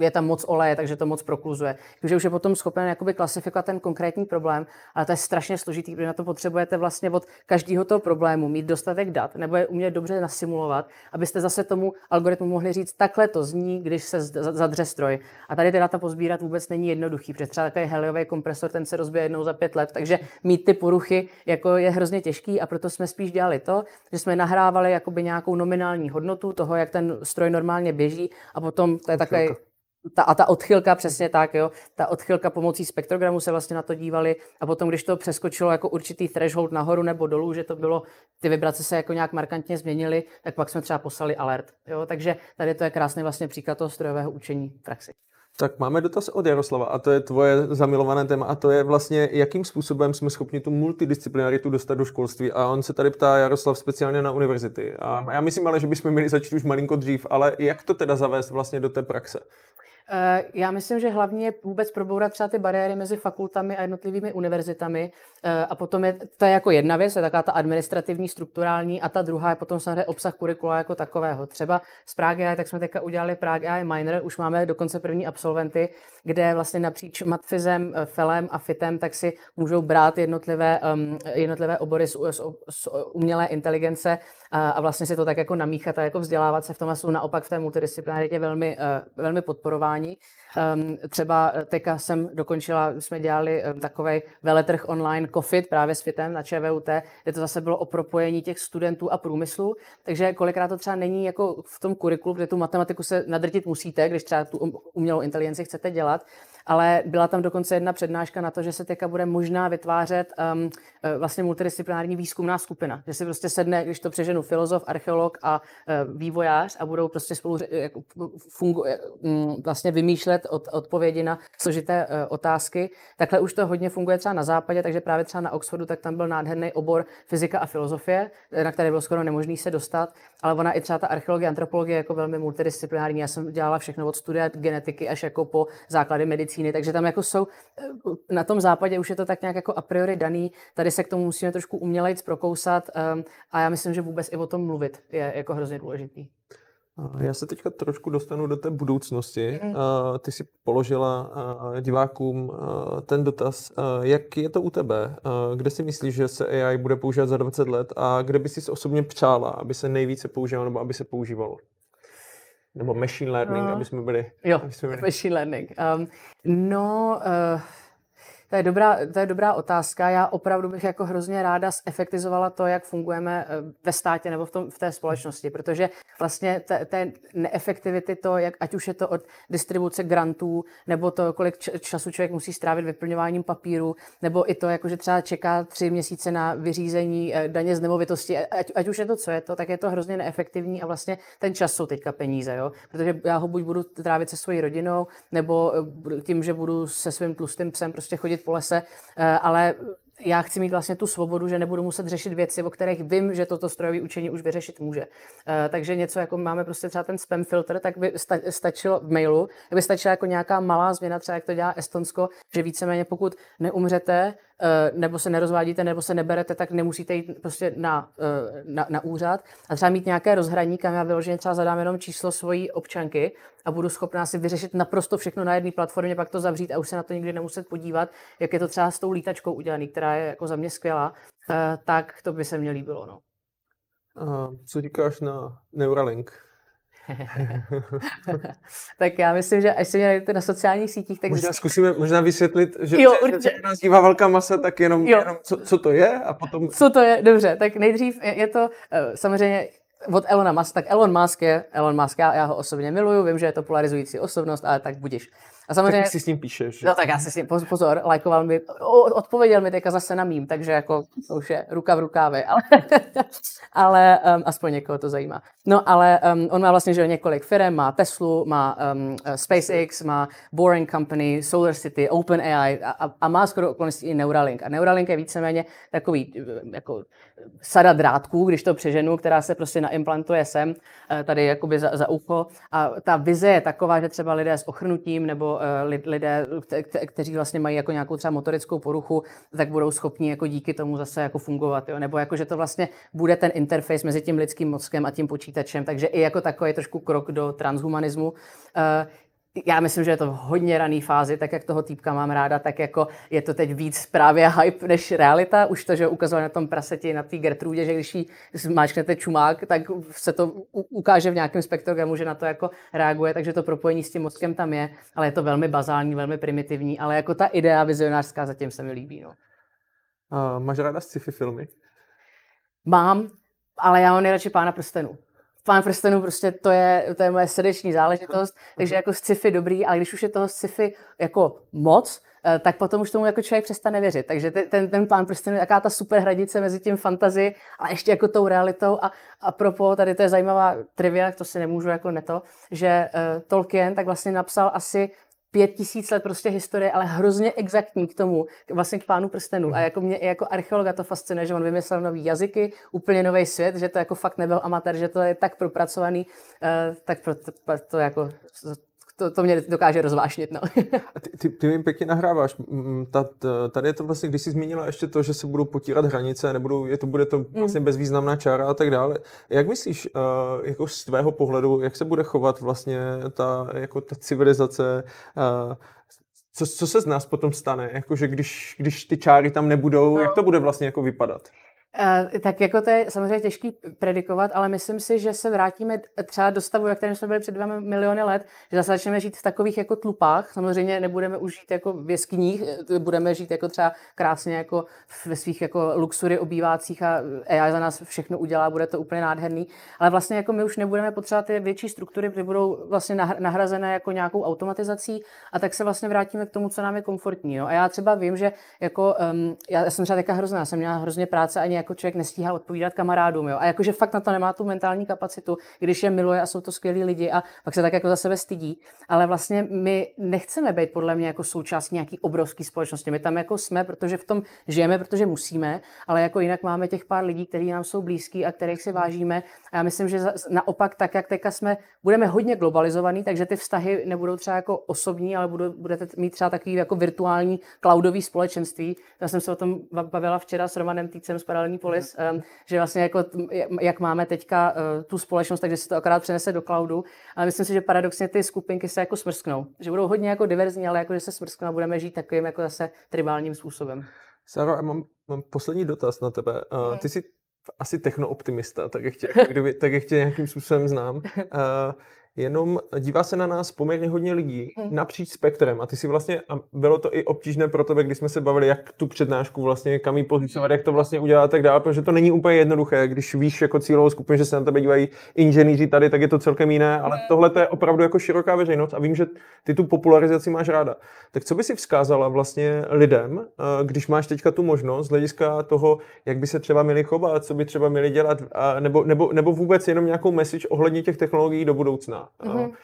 je tam moc oleje, takže to moc prokluzuje. Takže už je potom schopen jakoby klasifikovat ten konkrétní problém, ale to je strašně složitý, protože na to potřebujete vlastně od každého toho problému mít dostatek dat, nebo je umět dobře nasimulovat, abyste zase tomu algoritmu mohli říct, takhle to zní, když se zadře stroj. A tady ty data pozbírat vůbec není jednoduchý, protože třeba takový heliový kompresor, ten se rozbije jednou za za pět let, takže mít ty poruchy jako je hrozně těžký a proto jsme spíš dělali to, že jsme nahrávali jakoby nějakou nominální hodnotu toho, jak ten stroj normálně běží a potom to je takový ta, a ta odchylka, přesně tak, jo, ta odchylka pomocí spektrogramu se vlastně na to dívali a potom, když to přeskočilo jako určitý threshold nahoru nebo dolů, že to bylo, ty vibrace se jako nějak markantně změnily, tak pak jsme třeba poslali alert, jo, takže tady to je krásný vlastně příklad toho strojového učení v praxi. Tak máme dotaz od Jaroslava a to je tvoje zamilované téma a to je vlastně, jakým způsobem jsme schopni tu multidisciplinaritu dostat do školství. A on se tady ptá Jaroslav speciálně na univerzity. A já myslím ale, že bychom měli začít už malinko dřív, ale jak to teda zavést vlastně do té praxe? Eh, já myslím, že hlavně je vůbec probourat třeba ty bariéry mezi fakultami a jednotlivými univerzitami. Eh, a potom je to je jako jedna věc, je taková ta administrativní, strukturální, a ta druhá je potom samozřejmě obsah kurikula jako takového. Třeba z Prague tak jsme teďka udělali Prague AI Minor, už máme dokonce první absolventy, kde vlastně napříč matfizem, eh, felem a fitem, tak si můžou brát jednotlivé, um, jednotlivé obory z, z, z umělé inteligence a, a vlastně si to tak jako namíchat a jako vzdělávat se v tom a jsou naopak v té multidisciplinaritě velmi, velmi podporováni. Um, třeba teďka jsem dokončila, jsme dělali um, takový veletrh online COFIT právě s FITem na ČVUT, kde to zase bylo o propojení těch studentů a průmyslu, takže kolikrát to třeba není jako v tom kurikulu, kde tu matematiku se nadrtit musíte, když třeba tu um, umělou inteligenci chcete dělat, ale byla tam dokonce jedna přednáška na to, že se teďka bude možná vytvářet um, vlastně multidisciplinární výzkumná skupina. Že si prostě sedne, když to přeženu, filozof, archeolog a uh, vývojář a budou prostě spolu jako, fungu, um, vlastně vymýšlet od, odpovědi na složité uh, otázky. Takhle už to hodně funguje třeba na západě, takže právě třeba na Oxfordu, tak tam byl nádherný obor fyzika a filozofie, na který bylo skoro nemožný se dostat, ale ona i třeba ta archeologie, antropologie jako velmi multidisciplinární. Já jsem dělala všechno od studia genetiky až jako po základy medicíny medicíny, takže tam jako jsou, eh, na tom západě už je to tak nějak jako a priori daný, tady se k tomu musíme trošku umělejc prokousat um, a já myslím, že vůbec i o tom mluvit je jako hrozně důležitý. Já se teďka trošku dostanu do té budoucnosti. Mm. Ty si položila divákům ten dotaz. Jak je to u tebe? Kde si myslíš, že se AI bude používat za 20 let a kde by si osobně přála, aby se nejvíce používalo nebo aby se používalo? Nebo machine learning, no. aby jsme byli... Jo, aby jsme byli... machine learning. Um, no, uh, to je, dobrá, to je dobrá otázka. Já opravdu bych jako hrozně ráda zefektizovala to, jak fungujeme eh, ve státě nebo v, tom, v té společnosti, protože vlastně té, neefektivity to, jak, ať už je to od distribuce grantů, nebo to, kolik času člověk musí strávit vyplňováním papíru, nebo i to, jako, že třeba čeká tři měsíce na vyřízení eh, daně z nemovitosti, ať, ať už je to, co je to, tak je to hrozně neefektivní a vlastně ten čas jsou teďka peníze, jo? protože já ho buď budu trávit se svojí rodinou, nebo eh, tím, že budu se svým tlustým psem prostě chodit po lese, eh, ale já chci mít vlastně tu svobodu, že nebudu muset řešit věci, o kterých vím, že toto strojové učení už vyřešit může. Eh, takže něco jako máme prostě třeba ten spam filter, tak by stačilo v mailu, by stačila jako nějaká malá změna, třeba jak to dělá Estonsko, že víceméně pokud neumřete, Eh, nebo se nerozvádíte, nebo se neberete, tak nemusíte jít prostě na, eh, na, na úřad a třeba mít nějaké rozhraní, kam já vyloženě třeba zadám jenom číslo svojí občanky a budu schopná si vyřešit naprosto všechno na jedné platformě, pak to zavřít a už se na to nikdy nemuset podívat, jak je to třeba s tou lítačkou udělaný, která je jako za mě skvělá, eh, tak to by se mně líbilo. No. A co říkáš na Neuralink? tak já myslím, že až se mě na sociálních sítích, tak... Možná zkusíme možná vysvětlit, že, jo, že, že nás dívá velká masa, tak jenom, jenom co, co, to je a potom... Co to je, dobře, tak nejdřív je, je to uh, samozřejmě od Elona Musk, tak Elon Musk je, Elon Musk, já, já ho osobně miluju, vím, že je to polarizující osobnost, ale tak budiš. A samozřejmě, tak si s ním píšeš. No tak já si s ním, pozor, lajkoval mi, odpověděl mi teďka zase na mým, takže jako to už je ruka v rukávě, ale, ale um, aspoň někoho to zajímá. No ale um, on má vlastně že několik firm, má Teslu, má um, SpaceX, má Boring Company, Solar City, OpenAI a, a, a má skoro okolností i Neuralink. A Neuralink je víceméně takový jako sada drátků, když to přeženu, která se prostě naimplantuje sem, eh, tady jakoby za, za ucho. A ta vize je taková, že třeba lidé s ochrnutím nebo uh, lidé, kte, kteří vlastně mají jako nějakou třeba motorickou poruchu, tak budou schopni jako díky tomu zase jako fungovat. Jo? Nebo jako, že to vlastně bude ten interface mezi tím lidským mozkem a tím počítačem. Takže i jako takový trošku krok do transhumanismu. Já myslím, že je to v hodně rané fázi, tak jak toho týpka mám ráda, tak jako je to teď víc právě hype než realita. Už to, že ukazovali na tom praseti, na té Gertrudě, že když jí zmáčknete čumák, tak se to ukáže v nějakém spektrogramu, že na to jako reaguje, takže to propojení s tím mozkem tam je, ale je to velmi bazální, velmi primitivní, ale jako ta idea vizionářská zatím se mi líbí. No. Uh, máš ráda sci-fi filmy? Mám, ale já mám nejradši Pána prstenů. Pán prstenů prostě to je, to je moje srdeční záležitost, takže jako sci-fi dobrý, ale když už je toho sci-fi jako moc, eh, tak potom už tomu jako člověk přestane věřit. Takže ten, ten pán prstenů je jaká ta super hranice mezi tím fantazy a ještě jako tou realitou. A, a propo, tady to je zajímavá trivia, to si nemůžu jako neto, že uh, Tolkien tak vlastně napsal asi pět tisíc let prostě historie, ale hrozně exaktní k tomu, vlastně k pánu prstenů. A jako mě jako archeologa to fascinuje, že on vymyslel nový jazyky, úplně nový svět, že to jako fakt nebyl amatér, že to je tak propracovaný, uh, tak pro to, to jako to, to mě dokáže rozvášnit. No. A ty, ty, ty mi pěkně nahráváš. Tady je to vlastně, když jsi zmínila ještě to, že se budou potírat hranice, nebudou, je to, bude to mm. vlastně bezvýznamná čára a tak dále. Jak myslíš, uh, jako z tvého pohledu, jak se bude chovat vlastně ta, jako ta civilizace, uh, co, co se z nás potom stane, jakože když, když ty čáry tam nebudou, no. jak to bude vlastně jako vypadat? Uh, tak jako to je samozřejmě těžký predikovat, ale myslím si, že se vrátíme třeba do stavu, jak kterém jsme byli před dvěma miliony let, že zase začneme žít v takových jako tlupách. Samozřejmě nebudeme už žít jako v jeskyních, eh, budeme žít jako třeba krásně jako ve svých jako luxury obývácích a AI za nás všechno udělá, bude to úplně nádherný. Ale vlastně jako my už nebudeme potřebovat ty větší struktury, které budou vlastně nahrazené jako nějakou automatizací a tak se vlastně vrátíme k tomu, co nám je komfortní. No. A já třeba vím, že jako um, já jsem třeba hrozná, jsem měla hrozně práce ani jako člověk nestíhá odpovídat kamarádům. Jo? A jakože fakt na to nemá tu mentální kapacitu, když je miluje a jsou to skvělí lidi a pak se tak jako za sebe stydí. Ale vlastně my nechceme být podle mě jako součástí nějaký obrovské společnosti. My tam jako jsme, protože v tom žijeme, protože musíme, ale jako jinak máme těch pár lidí, kteří nám jsou blízkí a kterých si vážíme. A já myslím, že naopak tak, jak teďka jsme, budeme hodně globalizovaný, takže ty vztahy nebudou třeba jako osobní, ale budou, budete mít třeba takový jako virtuální cloudový společenství. Já jsem se o tom bavila včera s Romanem Týcem z polis, um, že vlastně jako, jak máme teďka uh, tu společnost, takže se to akorát přenese do cloudu. Ale myslím si, že paradoxně ty skupinky se jako smrsknou. Že budou hodně jako diverzní, ale jako, že se smrsknou a budeme žít takovým jako zase tribálním způsobem. Saro, já mám, mám poslední dotaz na tebe. Uh, ty jsi asi technooptimista, tak jak tě, kdyby, tak jak tě nějakým způsobem znám. Uh, jenom dívá se na nás poměrně hodně lidí hmm. napříč spektrem a ty si vlastně, a bylo to i obtížné pro tebe, když jsme se bavili, jak tu přednášku vlastně, kam ji pozicovat, jak to vlastně udělat a tak dále, protože to není úplně jednoduché, když víš jako cílovou skupinu, že se na tebe dívají inženýři tady, tak je to celkem jiné, ale hmm. tohle to je opravdu jako široká veřejnost a vím, že ty tu popularizaci máš ráda. Tak co by si vzkázala vlastně lidem, eh, když máš teďka tu možnost z hlediska toho, jak by se třeba měli chovat, co by třeba měli dělat, nebo, nebo, nebo vůbec jenom nějakou message ohledně těch technologií do budoucna? Mm-hmm.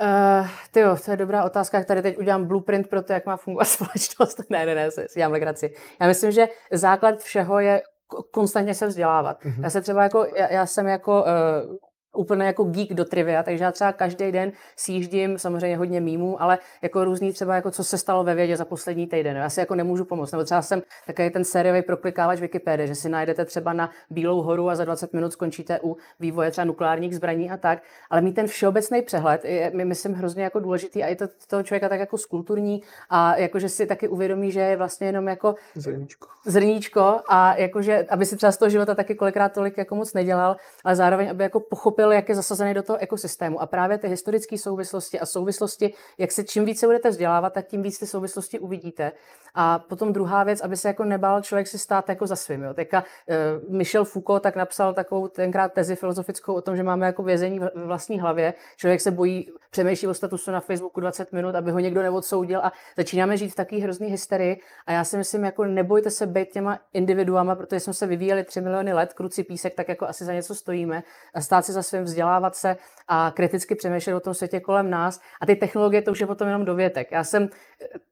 Uh, tyjo, to je dobrá otázka, tady teď udělám blueprint pro to, jak má fungovat společnost. ne, ne, ne, si dělám legraci. Já myslím, že základ všeho je konstantně se vzdělávat. Mm-hmm. Já se třeba jako, já, já jsem jako uh, úplně jako geek do trivia, takže já třeba každý den sjíždím samozřejmě hodně mýmů, ale jako různý třeba jako co se stalo ve vědě za poslední týden. Já si jako nemůžu pomoct. Nebo třeba jsem takový ten sériový proklikávač Wikipedie, že si najdete třeba na Bílou horu a za 20 minut skončíte u vývoje třeba nukleárních zbraní a tak. Ale mít ten všeobecný přehled je, mi myslím, hrozně jako důležitý a je to toho člověka tak jako skulturní a jakože si taky uvědomí, že je vlastně jenom jako zrníčko, zrníčko a jakože, aby si třeba z toho života taky kolikrát tolik jako moc nedělal, ale zároveň, aby jako pochopil pochopil, jak je zasazený do toho ekosystému. A právě ty historické souvislosti a souvislosti, jak se čím více budete vzdělávat, tak tím víc ty souvislosti uvidíte. A potom druhá věc, aby se jako nebál člověk si stát jako za svým. Jo. Teďka uh, Michel Foucault tak napsal takovou tenkrát tezi filozofickou o tom, že máme jako vězení v vlastní hlavě. Člověk se bojí, přemýšlí o statusu na Facebooku 20 minut, aby ho někdo neodsoudil a začínáme žít v takové hrozný hysterii. A já si myslím, jako nebojte se být těma individuama, protože jsme se vyvíjeli 3 miliony let, kruci písek, tak jako asi za něco stojíme a stát si za svým vzdělávat se a kriticky přemýšlet o tom světě kolem nás. A ty technologie, to už je potom jenom dovětek. Já jsem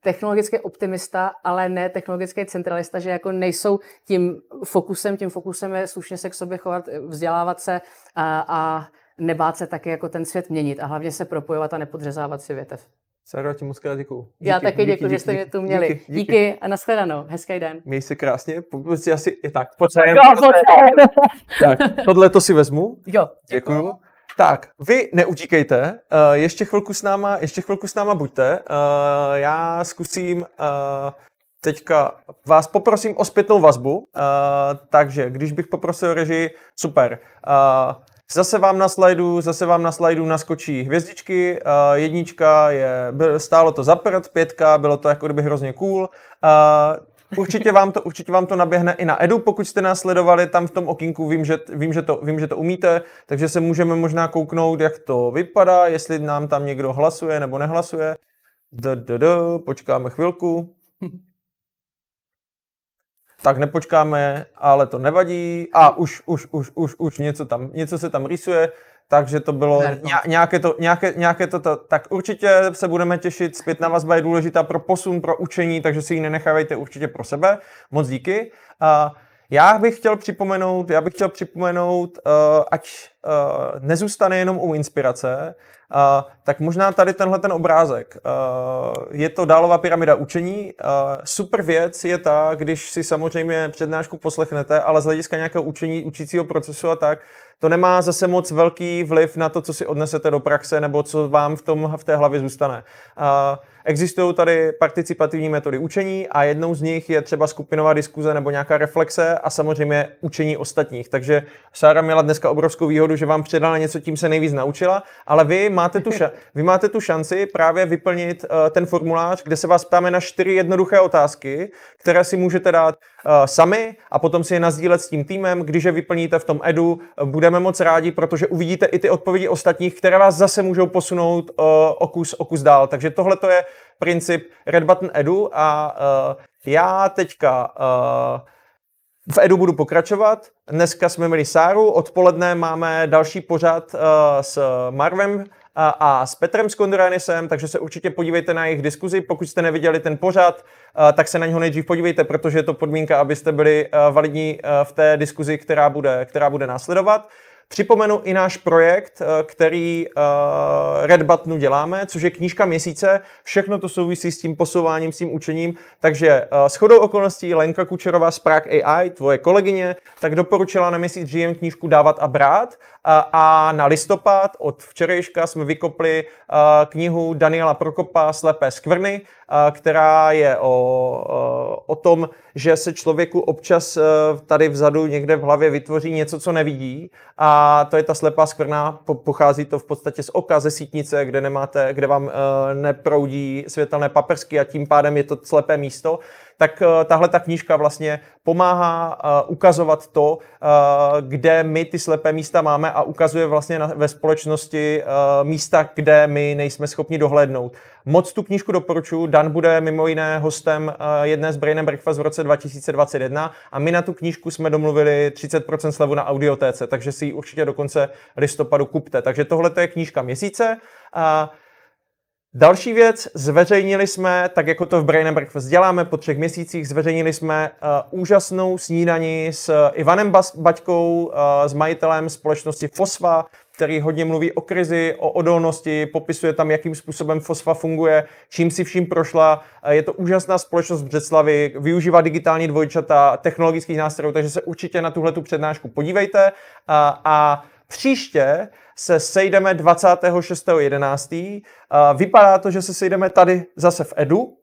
technologický optimista, ale ne technologický centralista, že jako nejsou tím fokusem, tím fokusem je slušně se k sobě chovat, vzdělávat se a, a nebát se taky jako ten svět měnit a hlavně se propojovat a nepodřezávat si větev. Sara, ti moc krát děkuju. Já taky děkuji, že jste mě tu měli. Díky, díky. díky a nashledanou. Hezký den. Měj se krásně. Pokud si asi, je tak, pojď Tak, tohle to si vezmu. Jo. Děkuju. Tak, vy neutíkejte, uh, ještě chvilku s náma, ještě chvilku s náma buďte. Uh, já zkusím uh, teďka vás poprosím o zpětnou vazbu, uh, takže když bych poprosil režii, super. Uh, Zase vám na slajdu, zase vám na slajdu naskočí hvězdičky, uh, jednička je, stálo to za prd, pětka, bylo to jako kdyby hrozně cool. Uh, Určitě vám, to, určitě vám to naběhne i na Edu, pokud jste nás sledovali tam v tom okinku, vím že, vím, že to, vím, že to umíte, takže se můžeme možná kouknout, jak to vypadá, jestli nám tam někdo hlasuje nebo nehlasuje. D, d, d, počkáme chvilku. Tak nepočkáme, ale to nevadí. A už, už, už, už, už něco, tam, něco se tam rýsuje. takže to bylo nějaké to, nějaké, nějaké to, to, tak určitě se budeme těšit, zpětná vazba je důležitá pro posun, pro učení, takže si ji nenechávejte určitě pro sebe, moc díky. Uh, já bych chtěl připomenout, já bych chtěl připomenout, uh, ať uh, nezůstane jenom u inspirace, uh, tak možná tady tenhle ten obrázek. Uh, je to dálová pyramida učení. Uh, super věc je ta, když si samozřejmě přednášku poslechnete, ale z hlediska nějakého učení, učícího procesu a tak, to nemá zase moc velký vliv na to, co si odnesete do praxe nebo co vám v, tom, v té hlavě zůstane. Uh, Existují tady participativní metody učení a jednou z nich je třeba skupinová diskuze nebo nějaká reflexe a samozřejmě učení ostatních. Takže Sára měla dneska obrovskou výhodu, že vám předala něco, tím se nejvíc naučila, ale vy máte tu, ša- vy máte tu šanci právě vyplnit uh, ten formulář, kde se vás ptáme na čtyři jednoduché otázky, které si můžete dát uh, sami a potom si je nazdílet s tím týmem. Když je vyplníte v tom edu, uh, budeme moc rádi, protože uvidíte i ty odpovědi ostatních, které vás zase můžou posunout uh, o, kus, o kus dál. Takže tohle to je princip Red Button Edu a uh, já teďka uh, v Edu budu pokračovat. Dneska jsme měli Sáru, odpoledne máme další pořad uh, s Marvem a, a s Petrem Skonduranisem, takže se určitě podívejte na jejich diskuzi. Pokud jste neviděli ten pořad, uh, tak se na něho nejdřív podívejte, protože je to podmínka, abyste byli validní v té diskuzi, která bude, která bude následovat. Připomenu i náš projekt, který uh, Red Buttonu děláme, což je knížka měsíce. Všechno to souvisí s tím posouváním, s tím učením. Takže uh, s chodou okolností Lenka Kučerová z Prague AI, tvoje kolegyně, tak doporučila na měsíc žijem knížku Dávat a brát. A, na listopad od včerejška jsme vykopli knihu Daniela Prokopa Slepé skvrny, která je o, o tom, že se člověku občas uh, tady vzadu někde v hlavě vytvoří něco, co nevidí. A to je ta slepá skvrna, po, pochází to v podstatě z oka, ze sítnice, kde, nemáte, kde vám uh, neproudí světelné paprsky a tím pádem je to slepé místo tak uh, tahle ta knížka vlastně pomáhá uh, ukazovat to, uh, kde my ty slepé místa máme a ukazuje vlastně ve společnosti místa, kde my nejsme schopni dohlédnout. Moc tu knížku doporučuji. Dan bude mimo jiné hostem jedné z Brain Breakfast v roce 2021 a my na tu knížku jsme domluvili 30% slevu na audiotéce, takže si ji určitě do konce listopadu kupte. Takže tohle je knížka měsíce. Uh, Další věc, zveřejnili jsme, tak jako to v Brain Breakfast děláme po třech měsících, zveřejnili jsme uh, úžasnou snídani s Ivanem Bas- Baťkou, uh, s majitelem společnosti Fosfa, který hodně mluví o krizi, o odolnosti, popisuje tam, jakým způsobem Fosfa funguje, čím si vším prošla. Uh, je to úžasná společnost v Břeclavi, využívá digitální dvojčata, technologických nástrojů, takže se určitě na tuhle tu přednášku podívejte. Uh, a příště se sejdeme 26.11. Vypadá to, že se sejdeme tady zase v Edu.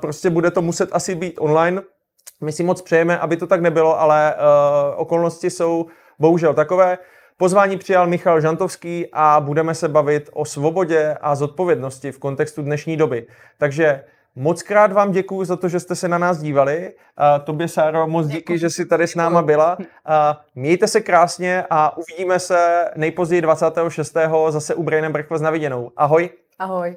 Prostě bude to muset asi být online. My si moc přejeme, aby to tak nebylo, ale okolnosti jsou bohužel takové. Pozvání přijal Michal Žantovský a budeme se bavit o svobodě a zodpovědnosti v kontextu dnešní doby. Takže Moc krát vám děkuji za to, že jste se na nás dívali. A tobě, Sáro, moc díky, že jsi tady s náma byla. A mějte se krásně a uvidíme se nejpozději 26. zase u Brain Breakfast na viděnou. Ahoj. Ahoj.